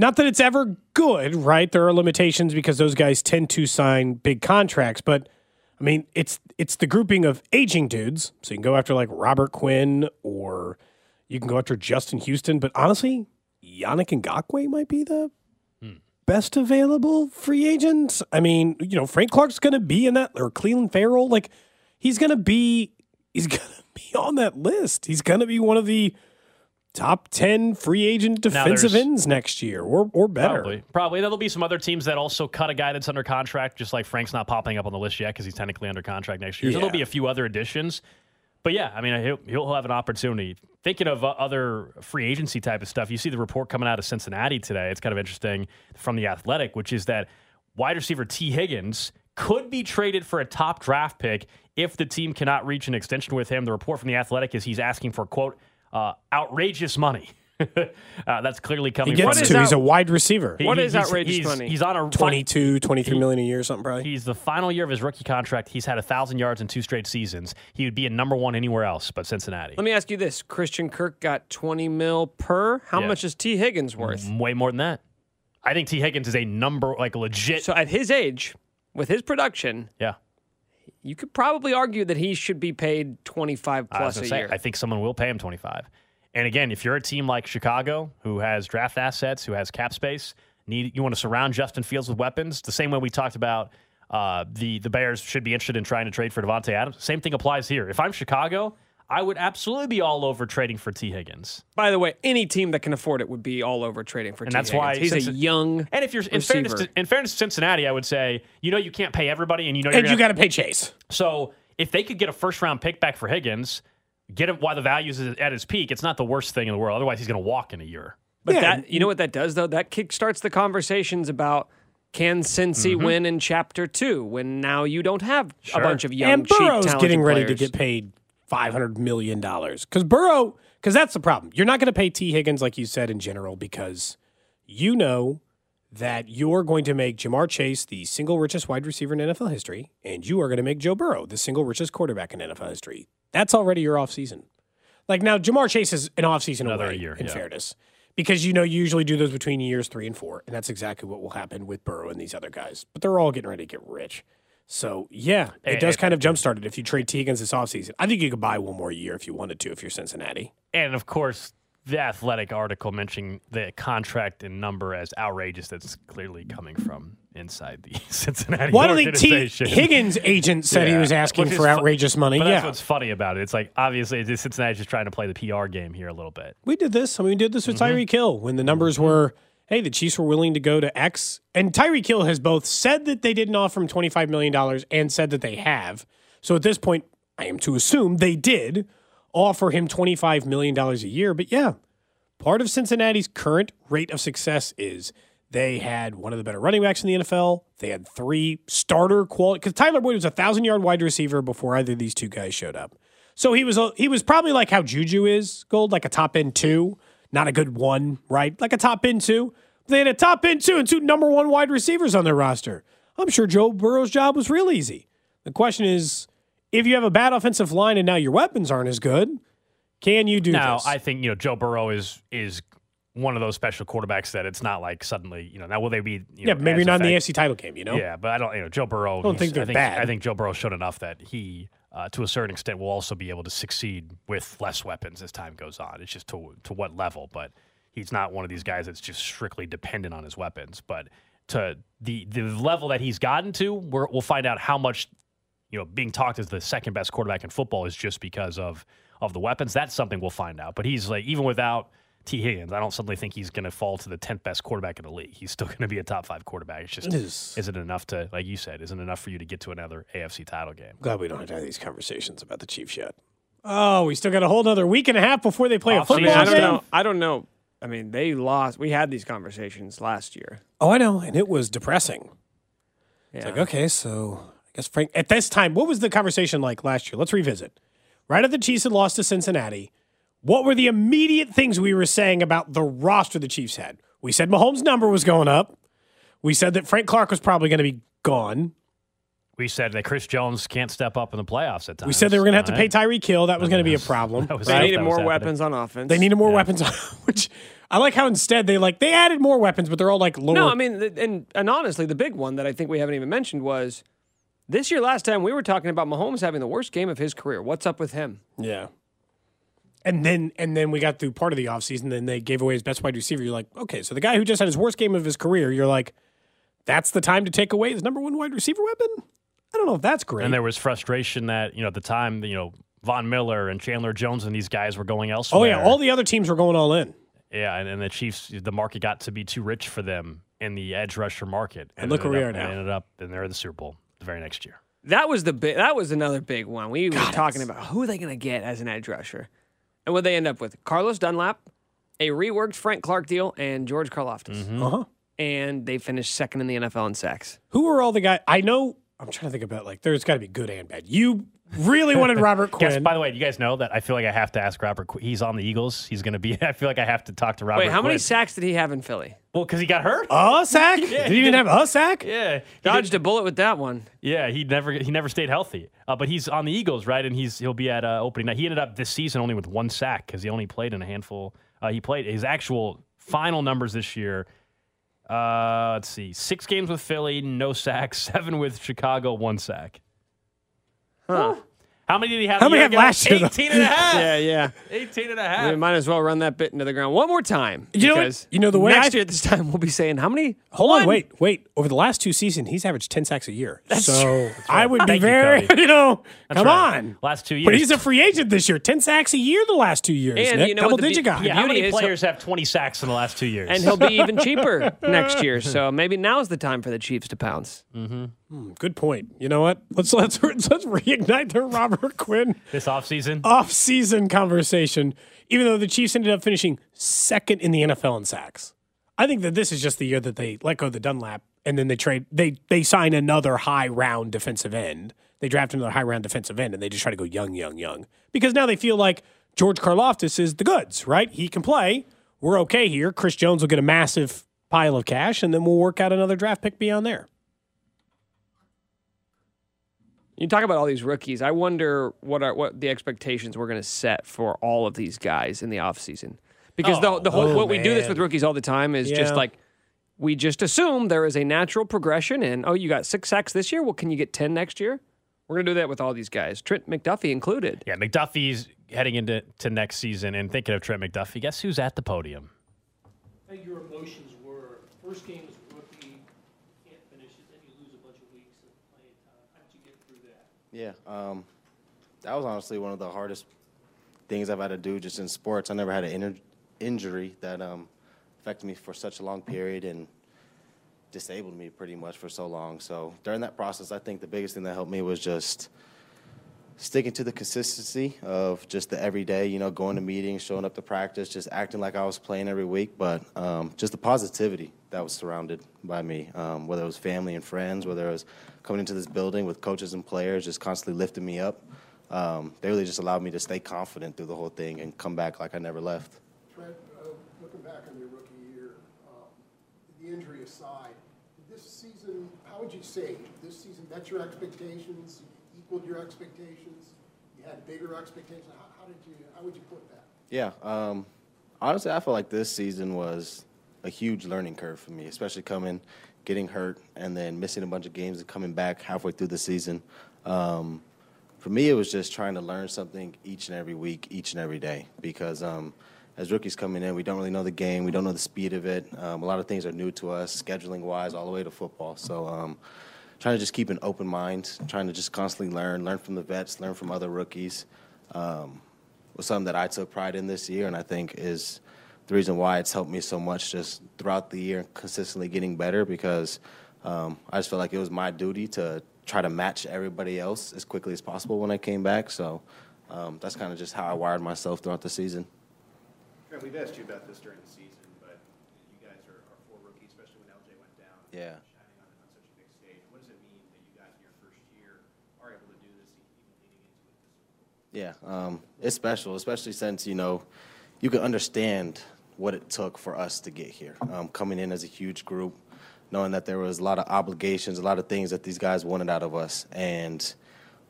Not that it's ever good, right? There are limitations because those guys tend to sign big contracts, but I mean, it's it's the grouping of aging dudes. So you can go after like Robert Quinn or you can go after Justin Houston, but honestly, Yannick Ngakoue might be the hmm. best available free agent. I mean, you know, Frank Clark's going to be in that or Clelin Ferrell, like he's going to be he's going to be on that list. He's going to be one of the top 10 free agent defensive ends next year or or better. Probably, probably. There'll be some other teams that also cut a guy that's under contract, just like Frank's not popping up on the list yet because he's technically under contract next year. So there'll be a few other additions. But yeah, I mean, he'll, he'll have an opportunity. Thinking of uh, other free agency type of stuff, you see the report coming out of Cincinnati today. It's kind of interesting from the Athletic, which is that wide receiver Tee Higgins could be traded for a top draft pick if the team cannot reach an extension with him. The report from the Athletic is he's asking for quote uh, outrageous money. uh, that's clearly coming. He coming gets from to. is He's a wide receiver. What he- is he's- outrageous he's, money? He's on a 22, 23 million a year or something, probably. He's the final year of his rookie contract. He's had a thousand yards in two straight seasons. He would be a number one anywhere else but Cincinnati. Let me ask you this: Christian Kirk got twenty mil per. How Yeah. much is Tee Higgins worth? Way more than that. I think Tee Higgins is a number like legit. So at his age, with his production, yeah, you could probably argue that he should be paid twenty five I was plus a say, year. I think someone will pay him twenty five. And again, if you're a team like Chicago who has draft assets, who has cap space, need you want to surround Justin Fields with weapons. The same way we talked about uh, the the Bears should be interested in trying to trade for Davante Adams. Same thing applies here. If I'm Chicago, I would absolutely be all over trading for Tee Higgins. By the way, any team that can afford it would be all over trading for. Tee Higgins. And T. that's why Higgins. he's a young. And if you're in fairness, to, in fairness to Cincinnati, I would say you know you can't pay everybody, and you know you're and you gonna- got to pay Chase. so if they could get a first round pick back for Higgins, get him while the value is at its peak, it's not the worst thing in the world. Otherwise, he's going to walk in a year. But Yeah, that you know what that does though? That kickstarts the conversations about can Cincy Mm-hmm. win in Chapter Two when now you don't have Sure. a bunch of young, and cheap, Burrow's talented getting ready to get paid five hundred million dollars because Burrow. Because that's the problem. You're not going to pay Tee Higgins like you said in general because you know that you're going to make Ja'Marr Chase the single richest wide receiver in NFL history, and you are going to make Joe Burrow the single richest quarterback in NFL history. That's already your offseason. Like now, Ja'Marr Chase is an offseason Another away, year, in yeah. fairness. Because you know you usually do those between years three and four, and that's exactly what will happen with Burrow and these other guys. But they're all getting ready to get rich. So yeah, it And- does kind of jumpstart it if you trade Tee Higgins this offseason. I think you could buy one more year if you wanted to if you're Cincinnati. And of course, the athletic article mentioning the contract and number as outrageous. That's clearly coming from inside the Cincinnati Why think Tee Higgins' agent said he was asking Which for fu- outrageous money? But that's Yeah, what's funny about it. It's like obviously Cincinnati's just trying to play the PR game here a little bit. we did this. I mean, we did this with Mm-hmm. Tyreek Hill when the numbers were hey, the Chiefs were willing to go to X. And Tyreek Hill has both said that they didn't offer him $25 million and said that they have. So at this point, I am to assume they did offer him $25 million a year. But yeah, part of Cincinnati's current rate of success is they had one of the better running backs in the NFL. They had three starter quality because Tyler Boyd was a thousand yard wide receiver before either of these two guys showed up. So he was a, he was probably like how Juju is gold, like a top end two, not a good one, right? Like a top end two. They had a top end two and two number one wide receivers on their roster. I'm sure Joe Burrow's job was real easy. The question is, if you have a bad offensive line and now your weapons aren't as good, can you do this? now, this? I think you know Joe Burrow is is one of those special quarterbacks that it's not like suddenly you know now will they be you yeah, know, maybe not in the AFC title game, you know? Yeah, but I don't you know Joe Burrow. I don't think they're I think, bad. I think Joe Burrow showed enough that he. Uh, to a certain extent, will also be able to succeed with less weapons as time goes on. It's just to to what level, but he's not one of these guys that's just strictly dependent on his weapons. But to the the level that he's gotten to, we're, we'll find out how much you know being talked as the second best quarterback in football is just because of of the weapons. That's something we'll find out. But he's like even without Tee Higgins, I don't suddenly think he's going to fall to the tenth best quarterback in the league. He's still going to be a top five quarterback. It's just It is. isn't enough to like you said, isn't enough for you to get to another AFC title game. Glad we don't have to have these conversations about the Chiefs yet. Oh, we still got a whole other week and a half before they play a Off-season. football I don't game. know. I don't know. I mean, they lost. We had these conversations last year. Oh, I know, and it was depressing. Yeah. It's like, okay, so I guess Frank. At this time, what was the conversation like last year? Let's revisit. Right at the Chiefs had lost to Cincinnati. What were the immediate things we were saying about the roster the Chiefs had? We said Mahomes' number was going up. We said that Frank Clark was probably going to be gone. We said that Chris Jones can't step up in the playoffs at times. We said they were going to have to pay Tyreek Hill. That was going to be a problem. That was- They I needed thought that was more happening. weapons on offense. They needed more weapons, which I like how instead they like they added more weapons, but they're all like lower. No, I mean, and and honestly, the big one that I think we haven't even mentioned was this year. Last time we were talking about Mahomes having the worst game of his career. What's up with him? Yeah. And then and then we got through part of the offseason, then they gave away his best wide receiver. You're like, okay, so the guy who just had his worst game of his career, you're like, that's the time to take away his number one wide receiver weapon? I don't know if that's great. And there was frustration that you know at the time you know Von Miller and Chandler Jones and these guys were going elsewhere. oh yeah, all the other teams were going all in. Yeah, and, and the Chiefs, the market got to be too rich for them in the edge rusher market. And look it where we are now. it Ended up, and they're in the Super Bowl the very next year. That was the big. That was another big one. We were talking about who are they going to get as an edge rusher, and what they end up with: Carlos Dunlap, a reworked Frank Clark deal, and George Karlaftis. Mm-hmm. Uh-huh. And they finished second in the NFL in sacks. Who are all the guys? I know. I'm trying to think about like there's got to be good and bad. You really wanted Robert Guess, Quinn. by the way, you guys know that I feel like I have to ask Robert. Qu- He's on the Eagles. He's going to be. I feel like I have to talk to Robert. Wait, how many sacks did he have in Philly? Well, because he got hurt. a sack? Yeah, Did he he even did. have a sack? yeah, he Dodged did- a bullet with that one. Yeah, he never he never stayed healthy. Uh, but he's on the Eagles, right? And he's he'll be at uh, opening night. He ended up this season only with one sack because he only played in a handful. Uh, he played his actual final numbers this year. Uh, let's see, six games with Philly, no sacks. Seven with Chicago, one sack. Huh. How many did he have? How many year had ago? last year, though? 18 and a half. Yeah, yeah. 18 and a half. We might as well run that bit into the ground one more time. You know what? because You know the way next I- year at this time we'll be saying how many? Hold One. on, wait, wait. Over the last two seasons, he's averaged ten sacks a year. That's so I would be Thank you, very, you know, That's come right. on. Last two years. But he's a free agent this year. Ten sacks a year the last two years. And Nick. you know double the digit be- guy. yeah, how many is players have 20 sacks in the last two years? And he'll be even cheaper next year. So maybe now's the time for the Chiefs to pounce. Mm-hmm. Hmm, good point. You know what? Let's let's let's reignite the Robert Quinn this offseason. off-season conversation. Even though the Chiefs ended up finishing second in the NFL in sacks, I think that this is just the year that they let go of the Dunlap, and then they trade they they sign another high round defensive end. They draft another high round defensive end, and they just try to go young, young, young because now they feel like George Karlaftis is the goods, right? He can play. We're okay here. Chris Jones will get a massive pile of cash, and then we'll work out another draft pick beyond there. You talk about all these rookies. I wonder what are what the expectations we're going to set for all of these guys in the offseason. Because the, oh, the whole oh, what we do this with rookies all the time is just like we just assume there is a natural progression and oh you got 6 sacks this year, well can you get 10 next year? We're going to do that with all these guys. Trent McDuffie included. Yeah, McDuffie's heading into to next season and thinking of Trent McDuffie. Guess who's at the podium? how your emotions were. First game as a rookie, can't finish it, then you lose a bunch of weeks of playing time. How did you get through that? Yeah, um, that was honestly one of the hardest things I've had to do just in sports. I never had an injury that um, affected me for such a long period and disabled me pretty much for so long. So during that process, I think the biggest thing that helped me was just sticking to the consistency of just the everyday, you know, going to meetings, showing up to practice, just acting like I was playing every week, but um, just the positivity that was surrounded by me, um, whether it was family and friends, whether it was coming into this building with coaches and players, just constantly lifting me up. Um, they really just allowed me to stay confident through the whole thing and come back like I never left. Trent, uh, looking back on your rookie year, um, the injury aside, this season, how would you say this season met your expectations, equaled your expectations, you had bigger expectations? How, how did you? How would you put that? Yeah. Um, honestly, I feel like this season was a huge learning curve for me, especially coming, getting hurt, and then missing a bunch of games and coming back halfway through the season. Um, for me, it was just trying to learn something each and every week, each and every day, because um, as rookies coming in, we don't really know the game, we don't know the speed of it. Um, a lot of things are new to us, scheduling wise, all the way to football. So, um, trying to just keep an open mind, trying to just constantly learn, learn from the vets, learn from other rookies, um, was something that I took pride in this year, and I think is the reason why it's helped me so much just throughout the year, consistently getting better because um, I just felt like it was my duty to try to match everybody else as quickly as possible when I came back. So um, that's kind of just how I wired myself throughout the season. Trent, we've asked you about this during the season, but you guys are, are four rookies, especially when LJ went down. Yeah. Shining on, on such a big stage. What does it mean that you guys in your first year are able to do this even leading into it? Yeah, um, it's special, especially since you know you can understand what it took for us to get here. Um, coming in as a huge group, knowing that there was a lot of obligations, a lot of things that these guys wanted out of us, and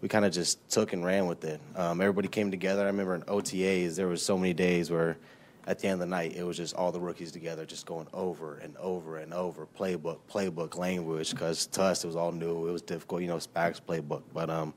we kind of just took and ran with it. Um, everybody came together. I remember in OTAs, there was so many days where at the end of the night, it was just all the rookies together, just going over and over and over, playbook, playbook language, because to us it was all new. It was difficult, you know, Spags playbook. But um,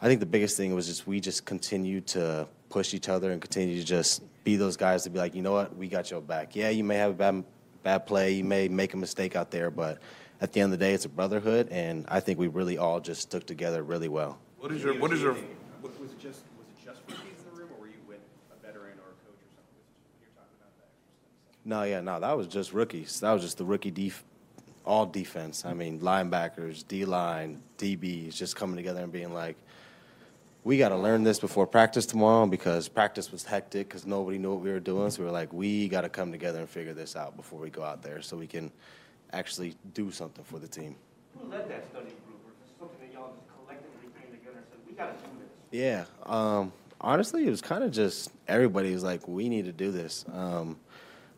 I think the biggest thing was just we just continued to push each other and continue to just be those guys to be like, you know what, we got your back. Yeah, you may have a bad bad play, you may make a mistake out there, but at the end of the day, it's a brotherhood, and I think we really all just stuck together really well. What is your what is your Was was it just was it just rookies in the room, or were you with a veteran or a coach or something? You're talking about that. No, yeah, no, that was just rookies. That was just the rookie def- all defense. I mean, linebackers, D line, DBs, just coming together and being like, we got to learn this before practice tomorrow because practice was hectic because nobody knew what we were doing. So we were like, we got to come together and figure this out before we go out there so we can actually do something for the team. Who led that study group, or is something that y'all just collectively came together and said, we gotta do this? Yeah. Um, honestly, it was kind of just everybody was like, we need to do this. Um,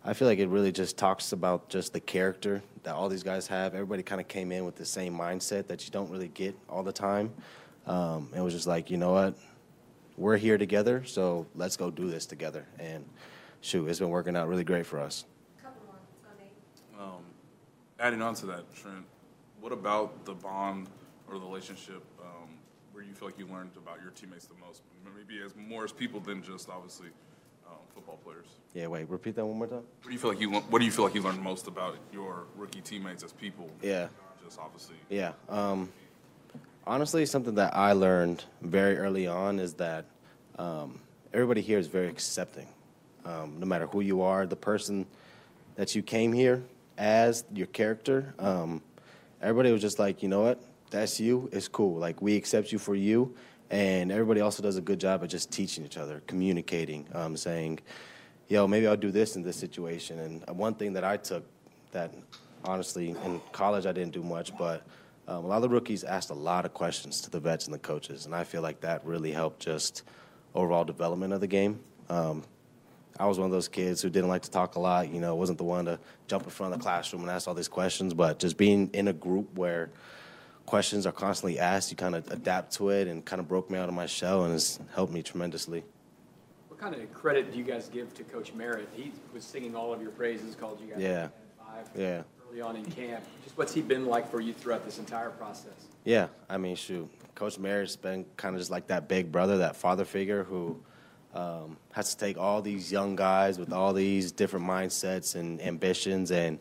I feel like it really just talks about just the character that all these guys have. Everybody kind of came in with the same mindset that you don't really get all the time. Um, it was just like, you know what? We're here together, so let's go do this together. And shoot, it's been working out really great for us. Couple more, um, adding on to that, Trent? What about the bond or the relationship um, where you feel like you learned about your teammates the most? Maybe as more as people than just obviously um, football players. Yeah, wait, repeat that one more time. What do you feel like you What do you feel like you learned most about your rookie teammates as people? Yeah. Just obviously. Yeah. Um, honestly, something that I learned very early on is that um, everybody here is very accepting. Um, no matter who you are, the person that you came here as, your character, um, everybody was just like, you know what? That's you. It's cool. Like, we accept you for you. And everybody also does a good job of just teaching each other, communicating, um, saying, yo, maybe I'll do this in this situation. And one thing that I took that honestly in college I didn't do much, but um, a lot of the rookies asked a lot of questions to the vets and the coaches, and I feel like that really helped just overall development of the game. Um, I was one of those kids who didn't like to talk a lot. You know, wasn't the one to jump in front of the classroom and ask all these questions, but just being in a group where questions are constantly asked, you kind of adapt to it, and kind of broke me out of my shell, and it's helped me tremendously. What kind of credit do you guys give to Coach Merritt? He was singing all of your praises, called you guys Yeah. five Yeah. Early on in camp. Just what's he been like for you throughout this entire process? Yeah, I mean, shoot, Coach Merritt's been kind of just like that big brother, that father figure who um, has to take all these young guys with all these different mindsets and ambitions and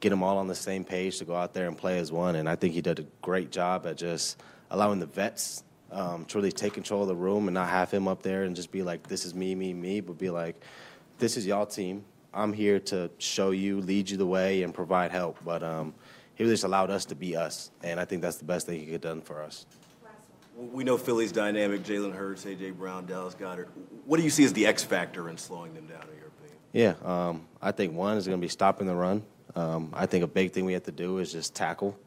get them all on the same page to go out there and play as one. And I think he did a great job at just allowing the vets um, to really take control of the room and not have him up there and just be like, "This is me, me, me," but be like, "This is y'all team. I'm here to show you, lead you the way, and provide help. But um, he really just allowed us to be us, and I think that's the best thing he could have done for us. We know Philly's dynamic, Jalen Hurts, A.J. Brown, Dallas Goedert. What do you see as the X factor in slowing them down, in your opinion? Yeah, um, I think one is going to be stopping the run. Um, I think a big thing we have to do is just tackle.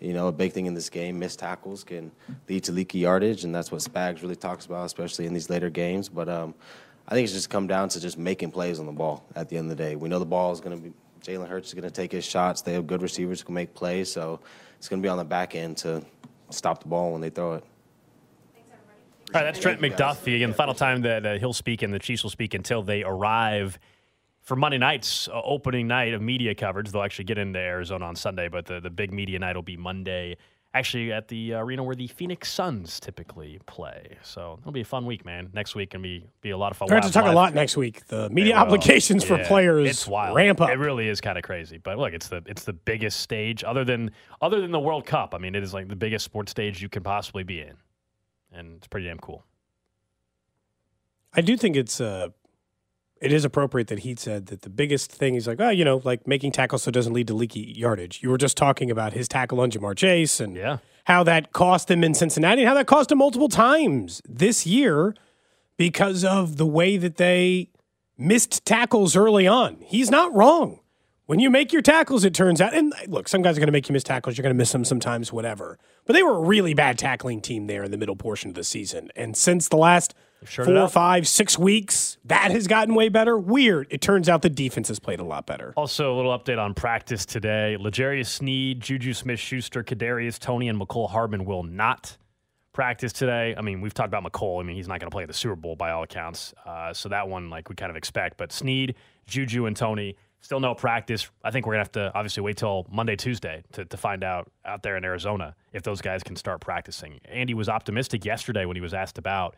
You know, a big thing in this game, missed tackles can lead to leaky yardage, and that's what Spags really talks about, especially in these later games. But um, I think it's just come down to just making plays on the ball at the end of the day. We know the ball is going to be, Jalen Hurts is going to take his shots. They have good receivers who can make plays, so it's going to be on the back end to stop the ball when they throw it. All right, that's Trent McDuffie. Again, the final time that uh, he'll speak and the Chiefs will speak until they arrive for Monday night's uh, opening night of media coverage. They'll actually get into Arizona on Sunday, but the, the big media night will be Monday, actually at the arena where the Phoenix Suns typically play. So it'll be a fun week, man. Next week can be be a lot of fun. We're going to talk a lot next week. The media obligations for players it's wild. ramp up. It really is kind of crazy. But look, it's the it's the biggest stage other than other than the World Cup. I mean, it is like the biggest sports stage you can possibly be in, and it's pretty damn cool. I do think it's uh, it is appropriate that he said that the biggest thing is like, oh, you know, like making tackles so it doesn't lead to leaky yardage. You were just talking about his tackle on Ja'Marr Chase and yeah. how that cost him in Cincinnati and how that cost him multiple times this year because of the way that they missed tackles early on. He's not wrong. When you make your tackles, it turns out, and look, some guys are going to make you miss tackles. You're going to miss them sometimes, whatever. But they were a really bad tackling team there in the middle portion of the season. And since the last four, up. five, six weeks, that has gotten way better. Weird. It turns out the defense has played a lot better. Also, a little update on practice today. L'Jarius Sneed, Juju Smith Schuster, Kadarius Toney, and Mecole Hardman will not practice today. I mean, we've talked about Mecole. I mean, he's not going to play the Super Bowl by all accounts. Uh, so that one, like we kind of expect. But Sneed, Juju, and Toney still no practice. I think we're going to have to obviously wait till Monday, Tuesday to, to find out out there in Arizona if those guys can start practicing. Andy was optimistic yesterday when he was asked about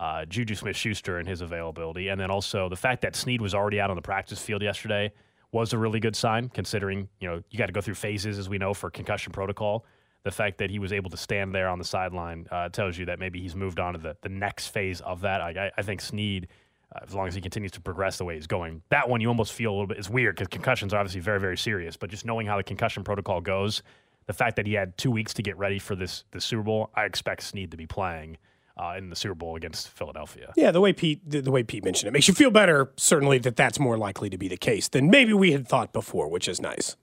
uh, Juju Smith Schuster and his availability. And then also the fact that Sneed was already out on the practice field yesterday was a really good sign, considering, you know, you got to go through phases, as we know, for concussion protocol. The fact that he was able to stand there on the sideline uh, tells you that maybe he's moved on to the, the next phase of that. I, I- think Sneed, uh, as long as he continues to progress the way he's going, that one you almost feel a little bit, it's weird because concussions are obviously very, very serious, but just knowing how the concussion protocol goes, the fact that he had two weeks to get ready for this, this Super Bowl, I expect Sneed to be playing uh, in the Super Bowl against Philadelphia. Yeah, the way Pete the, the way Pete mentioned it makes you feel better. Certainly, that that's more likely to be the case than maybe we had thought before, which is nice.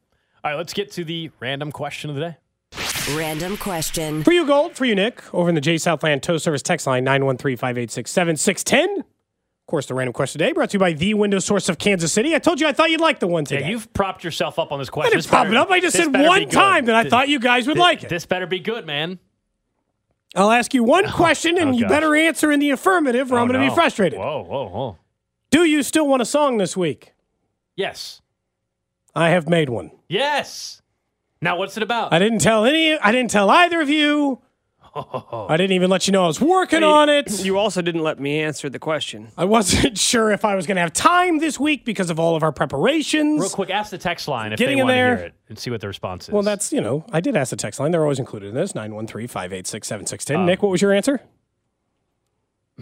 All right, let's get to the random question of the day. Random question. For you, Gold. For you, Nick. Over in the J Southland Tow Service text line 913 586 7610. Of course, the random question today brought to you by the window source of Kansas City. I told you I thought you'd like the one today. Yeah, you've propped yourself up on this I question. didn't This prop better- it up. I just said one time that I Th- thought you guys would thi- like it. This better be good, man. I'll ask you one oh, question, and oh, you better answer in the affirmative, or Oh, I'm going to no. be frustrated. Whoa, whoa, whoa. Do you still want a song this week? Yes. I have made one. Yes. Now, what's it about? I didn't tell any. I didn't tell either of you. I didn't even let you know I was working on it. You also didn't let me answer the question. I wasn't sure if I was going to have time this week because of all of our preparations. Real quick, ask the text line if Getting they in want to there. hear it and see what the response is. Well, that's, you know, I did ask the text line. They're always included in this 913 586 7610. Um, Nick, what was your answer?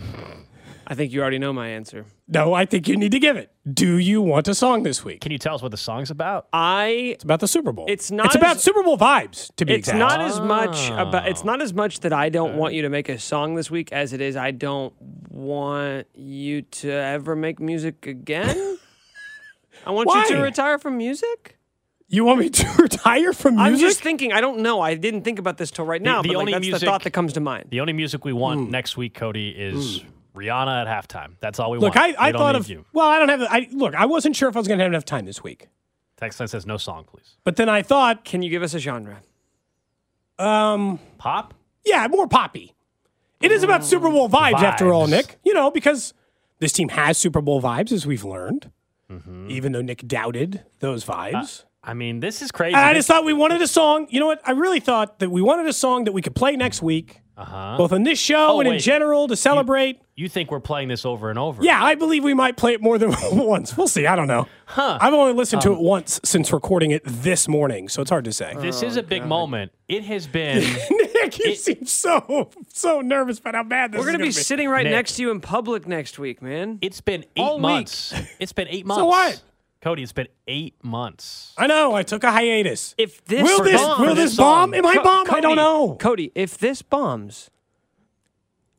I think you already know my answer. No, I think you need to give it. Do you want a song this week? Can you tell us what the song's about? I. It's about the Super Bowl. It's not. It's about Super Bowl vibes, to be It's exact. not as much ah. about. It's not as much that I don't want you to make a song this week as it is I don't want you to ever make music again. I want you to retire from music. You want me to retire from music? I'm just thinking. I don't know. I didn't think about this till right now. the but like, only that's the music- thought that comes to mind. The only music we want hmm. next week, Cody, is hmm. Rihanna at halftime. That's all we Look, want. I, I thought of. you. Well, I don't have. I Look, I wasn't sure if I was going to have enough time this week. Text line says no song, please. But then I thought, Can you give us a genre? um, Pop? yeah, more poppy. It is about Super Bowl vibes, after all, Nick. You know, because this team has Super Bowl vibes, as we've learned, Mm-hmm. even though Nick doubted those vibes. I mean, this is crazy. And I just thought we wanted a song. You know what? I really thought that we wanted a song that we could play next week, uh-huh. both on this show Oh, and in general to celebrate. You think we're playing this over and over? Yeah, I believe we might play it more than once. We'll see. I don't know. Huh. I've only listened to Um, it once since recording it this morning, so it's hard to say. This is a big moment. It has been. Nick, you seem so so nervous about how bad this is. We're is gonna be be sitting right Nick. next to you in public next week, man. It's been eight All months. It's been eight months. So what? Cody, it's been eight months. I know. I took a hiatus. If this will this bomb- will this this bomb? song. Am I Co- bomb? I don't know. Cody, if this bombs,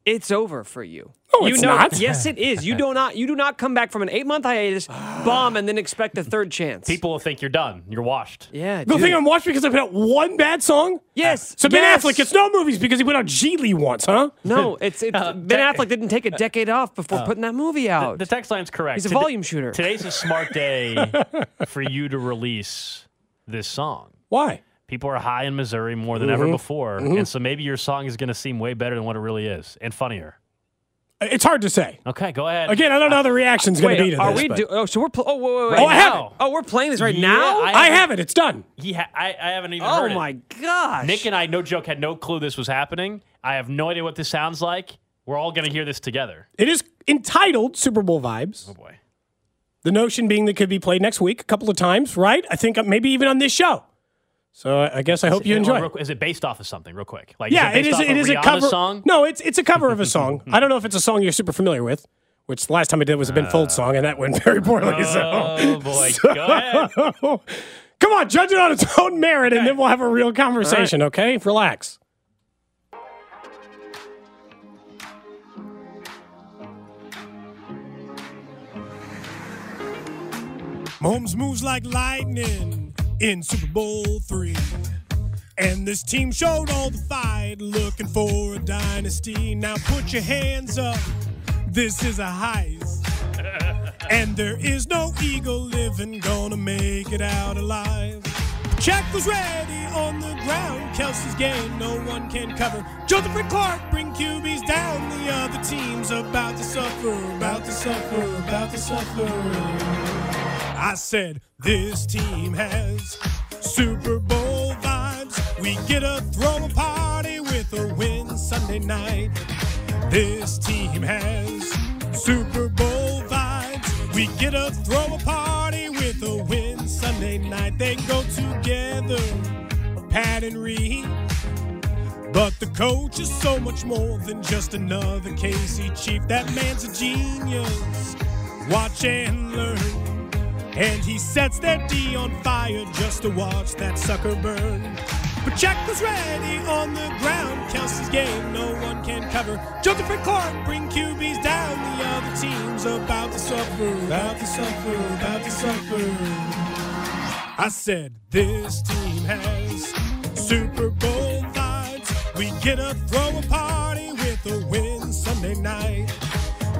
it's over for you. No, you it's know, not. Yes, it is. You do not. You do not come back from an eight month hiatus, bomb, and then expect a third chance. People will think you're done. You're washed. yeah, They'll dude. think I'm watched because I put out one bad song. yes. So Ben yes. Affleck gets no movies because he put out Gigli once, huh? No, it's it's uh, Ben Affleck didn't take a decade off before uh, putting that movie out. The text line's correct. He's a Today- volume shooter. Today's a smart day for you to release this song. Why? People are high in Missouri more than Mm-hmm. ever before, and so maybe your song is going to seem way better than what it really is, and funnier. It's hard to say. Okay, go ahead. Again, I don't know how the reaction's going to be to are this. we? but- Do, oh, so we're. Pl- oh, wait, wait, wait. Oh, I have now. it. Oh, we're playing this right Yeah, now. I- I have it. It's done. He ha- I, I haven't even oh heard my it. gosh. Nick and I, no joke, had no clue this was happening. I have no idea what this sounds like. We're all going to hear this together. It is entitled Super Bowl Vibes. Oh boy. The notion being that it could be played next week a couple of times, right? I think uh, maybe even on this show. So I I guess I hope you Is it- enjoy. real it. Is it based off of something, real quick? Like, Yeah, is it, it based is. off It is a cover. song. No, it's it's a cover of a song. I don't know if it's a song you're super familiar with. Which the last time I did was a Ben Folds song, and that went very poorly. Oh, so. Oh boy, So- go ahead. Come on, judge it on its own merit, and then we'll have a real conversation. Okay, relax. Mahomes moves like lightning in Super Bowl three. And this team showed all the fight, looking for a dynasty. Now put your hands up. This is a heist. And there is no eagle living gonna make it out alive. Check was ready on the ground. Kelce's game, no one can cover. Joseph and Clark bring QBs down. The other team's about to suffer, about to suffer, about to suffer. I said, this team has Super Bowl vibes. We get a throw a party with a win Sunday night. This team has Super Bowl vibes. We get a throw a party with a win Sunday night. They go together, Pat and Reid. But the coach is so much more than just another KC chief. That man's a genius. Watch and learn. And he sets that D on fire just to watch that sucker burn. But Jack was ready on the ground. Kelce's game, no one can cover. Joseph and Clark bring QBs down. The other team's about to suffer, about to suffer, about to suffer. I said, this team has Super Bowl vibes. We get a throw a party with a win Sunday night.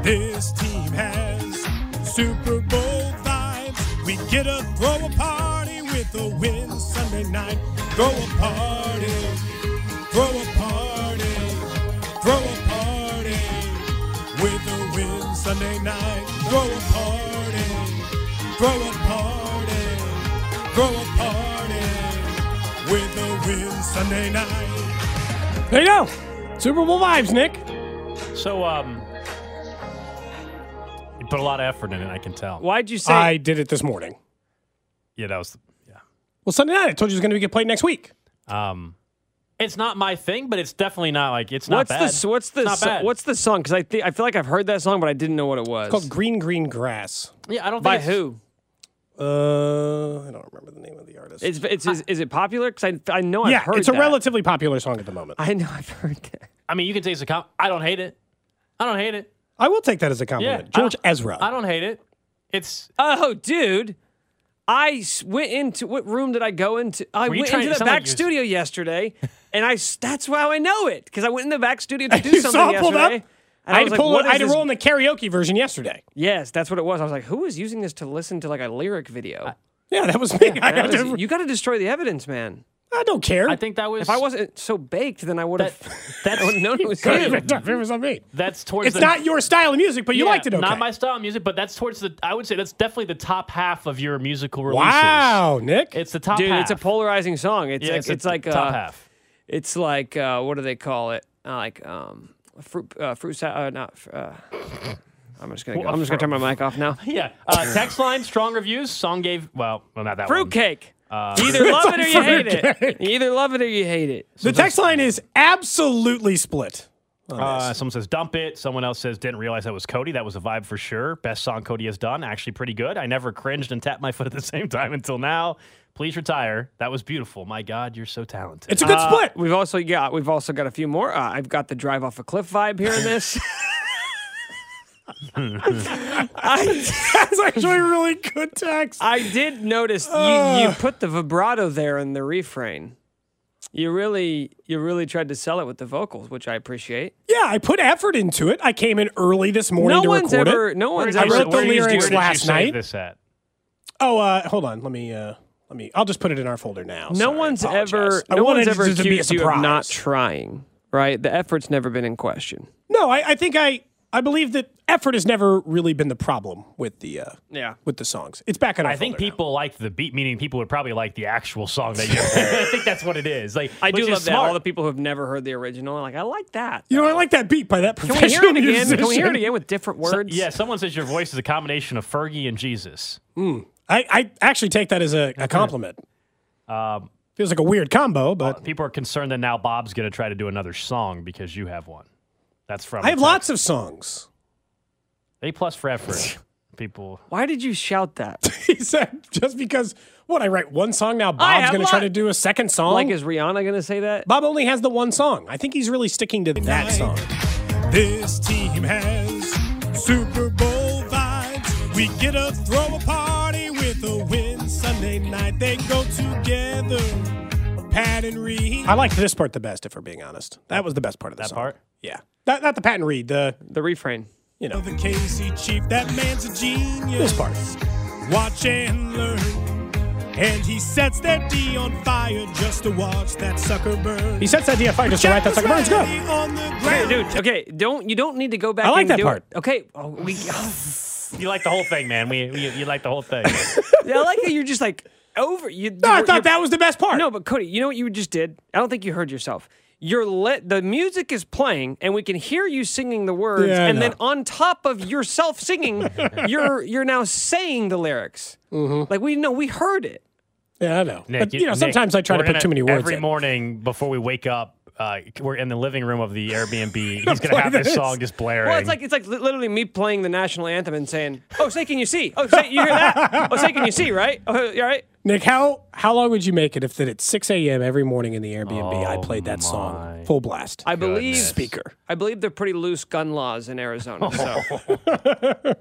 This team has Super Bowl vibes. We get a throw a party with a win Sunday night. Throw a party, throw a party, throw a party with a win Sunday night. Throw a party, throw a party, throw a party with a win Sunday night. There you go. Super Bowl vibes, Nick. So, um, you put a lot of effort in it. I can tell. Why'd you say? I did it this morning. Yeah, that was. Yeah. Well, Sunday night, I told you it was going to get played next week. Um, it's not my thing, but it's definitely not like it's not what's bad. the what's the not so- bad. what's the song? Because I think I feel like I've heard that song, but I didn't know what it was. It's called Green Green Grass. Yeah, I don't. By it's- who? Uh, I don't remember the name of the artist. It's, it's, is, is it popular? Because I, I know I've heard it's a that. relatively popular song at the moment. I know I've heard that. I mean, you can take it as a com- I don't hate it. I don't hate it. I will take that as a compliment. I George don't- Ezra. I don't hate it. It's Oh, dude. I went into what room did I go into? I went into the back like you was- studio yesterday, and I that's how I know it because I went in the back studio to do you something saw it pulled yesterday. up? And I I had to like, pull. what I had to roll in the karaoke version yesterday. Yes, that's what it was. I was like, who is using this to listen to like a lyric video? Yeah, that was me. I, That was- to- you got to destroy the evidence, man. I don't care. I think that was. If I wasn't so baked, then I would have. that's I would have known it was Could have you. It was on me. that's towards. It's the, not your style of music, but you Yeah, liked it okay. Not my style of music, but that's towards the. I would say that's definitely the top half of your musical releases. wow, Nick. It's the top Dude, half. it's a polarizing song. It's Yeah, like, it's, a it's like top uh, half. It's like uh, what do they call it? Uh, like um, fruit, uh, fruit salad. Uh, not. Uh, I'm just gonna. Go. I'm just gonna turn my mic off now. Yeah. Uh, text line, strong reviews. Song gave. Well, well, not that one. Fruitcake. Uh, You either love it or you hate it. You either love it or you hate it. the text line is absolutely split. Uh, someone says dump it. Someone else says didn't realize that was Cody. That was a vibe for sure. Best song Cody has done. Actually, pretty good. I never cringed and tapped my foot at the same time until now. Please retire. That was beautiful. My God, you're so talented. It's a good Uh, split. We've also got we've also got a few more. Uh, I've got the drive off a cliff vibe here in this. I, That's actually really good text. I did notice you, you put the vibrato there in the refrain. You really you really tried to sell it with the vocals, which I appreciate. Yeah, I put effort into it. I came in early this morning No to one's record ever it. no one's I ever wrote the Where did you- lyrics where did you last save night. This at? Oh, uh, hold on. Let me. Uh, let me. I'll just put it in our folder now. No Sorry, one's apologize. ever I no wanted one's it ever just to be a accused you of not surprise. trying. Right? The effort's never been in question. No, I, I think I. I believe that effort has never really been the problem with the uh, Yeah. with the songs. It's back in our I think folder now. people like the beat, meaning people would probably like the actual song that you. I think that's what it is. Like I do is love that. All the people who have never heard the original are like, I like that. You know, I like that beat by that professional Can we hear professional it again? musician. Can we hear it again with different So- words? yeah, someone says your voice is a combination of Fergie and Jesus. I, I actually take that as a, a compliment. Um, Feels like a weird combo, but people are concerned that now Bob's going to try to do another song because you have one. That's from. I have lots of songs. A plus for effort. people. Why did you shout that? he said just because what I write one song now, Bob's going to try to do a second song. Like, is Rihanna going to say that? Bob only has the one song. I think he's really sticking to that song. This team has Super Bowl vibes. We get to throw a party with a win Sunday night. They go together. Pat and Reid. I liked this part the best, if we're being honest. That was the best part of the That song. part? Yeah. Not, not the Pat and Reid, the, The refrain. you know, The KC Chief, that man's a genius. this part. Watch and learn. And he sets that D on fire just to watch that sucker burn. He sets that D on fire just to write that sucker burn. Go. On the Okay, ground. dude. Okay, don't you don't need to go back. I like and that do part. It. Okay, oh, we. Oh. You like the whole thing, man. We, we you like the whole thing. Yeah, I like how you're just like over. You, No, I thought that was the best part. No, but Cody, you know what you just did? I don't think you heard yourself. You're let the music is playing, and we can hear you singing the words, Yeah, I and then on top of yourself singing, you're you're now saying the lyrics. Mm-hmm. Like we know, we heard it. Yeah, I know. Nick, but, you know, sometimes I try to we're put gonna- too many words Every in. morning before we wake up, uh, we're in the living room of the Airbnb. He's going to have this this. song just blaring. Well, it's like it's like literally me playing the national anthem and saying, "Oh, say can you see? Oh, say you hear that? Oh, say can you see? Right? Oh, you all right? Nick, how how long would you make it if that at 6 a.m. every morning in the Airbnb I oh played that song full blast? I believe speaker. I believe they're pretty loose gun laws in Arizona. So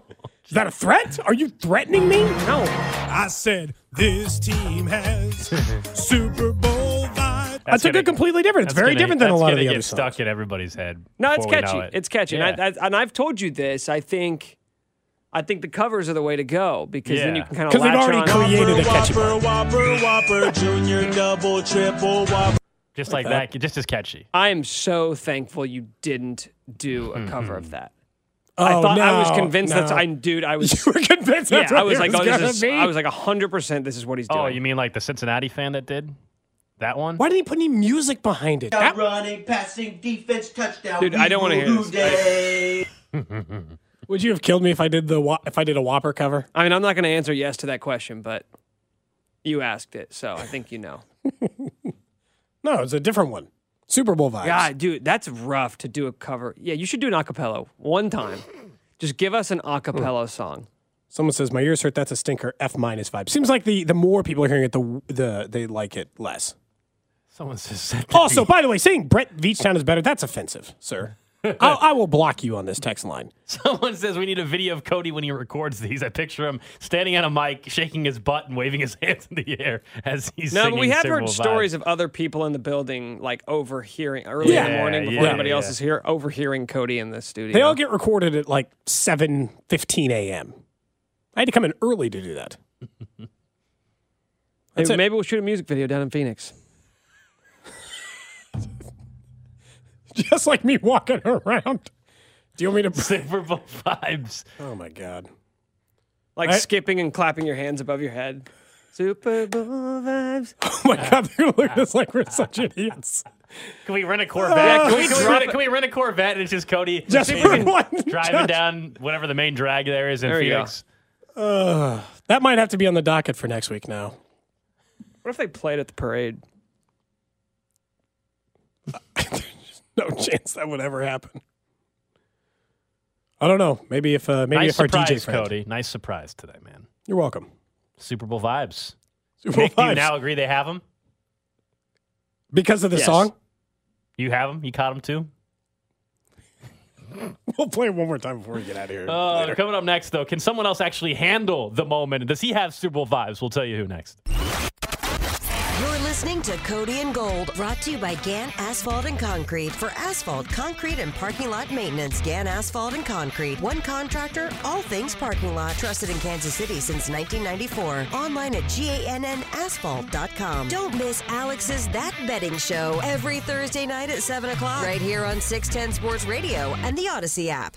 Is that a threat? Are you threatening me? no, I said this team has Super Bowl vibes. That's, a gonna- good, completely different. It's very gonna- different than a lot of gonna the get other stuck songs. in everybody's head. no, it's before we know catchy. it. It's catchy, Yeah. and, I, I, and I've told you this. I think, I think the covers are the way to go because then you can kind of 'Cause they've already on. created a catchy part. Whopper, Whopper, Junior, Double, Triple, Whopper. just like that, just as catchy. I am so thankful you didn't do a hmm, cover hmm. of that. Oh, I thought I was no, convinced that's no. I dude. I was You were convinced yeah. that's I was like, was oh, this gonna is. be? I was like hundred percent. This is what he's oh, doing. Oh, you mean like the Cincinnati fan that did that one? Why didn't he put any music behind it? That- running, passing, defense, touchdown. Dude, I don't wanna hear this. Day. would you have killed me if I did the Wha- if I did a Whopper cover? I mean, I'm not going to answer yes to that question, but you asked it, so I think you know. No, it's a different one. Super Bowl vibes. God, dude, that's rough to do a cover. Yeah, you should do an acapella one time. Just give us an acapella mm. song. Someone says my ears hurt. That's a stinker. F minus vibe. Seems like the the more people are hearing it, the the they like it less. Someone says. Also, by the way, saying Brett Veachtown is better, that's offensive, sir. I'll, I will block you on this text line. Someone says we need a video of Cody when he records these. I picture him standing on a mic, shaking his butt and waving his hands in the air as he's No, singing. but we have heard Bowl stories of other people in the building like overhearing early in the morning before yeah, anybody else is here, overhearing Cody in the studio. They all get recorded at like seven fifteen a.m. I had to come in early to do that. That's maybe, it. maybe we'll shoot a music video down in Phoenix. Just like me walking around. Do you want me to? Super Bowl vibes. Oh my god! Like I- skipping and clapping your hands above your head. Super Bowl vibes. Oh my god! They're gonna look at us like we're such idiots. Can we rent a Corvette? Yeah, can, we, can we can, we drop rent, a- it- can we rent a Corvette and it's just Cody Just driving- for one. driving Just- down whatever the main drag there is in There you go. Phoenix? Uh, that might have to be on the docket for next week now. What if they played at the parade? no chance that would ever happen. I don't know. Maybe if uh, maybe nice if our DJ friend. Cody. Nice surprise today, man. You're welcome. Super Bowl vibes. Super Bowl Nick, do you now agree they have them? Because of the Yes. song? You have them? You caught them too? We'll play it one more time before we get out of here. Uh, coming up next, though, can someone else actually handle the moment? Does he have Super Bowl vibes? We'll tell you who next. Listening to Cody and Gold, brought to you by Gan Asphalt and Concrete. For asphalt, concrete, and parking lot maintenance, Gan Asphalt and Concrete. One contractor, all things parking lot. Trusted in Kansas City since 1994. Online at GANNasphalt.com. Don't miss Alex's That Betting Show every Thursday night at 7 o'clock, right here on 610 Sports Radio and the Odyssey app.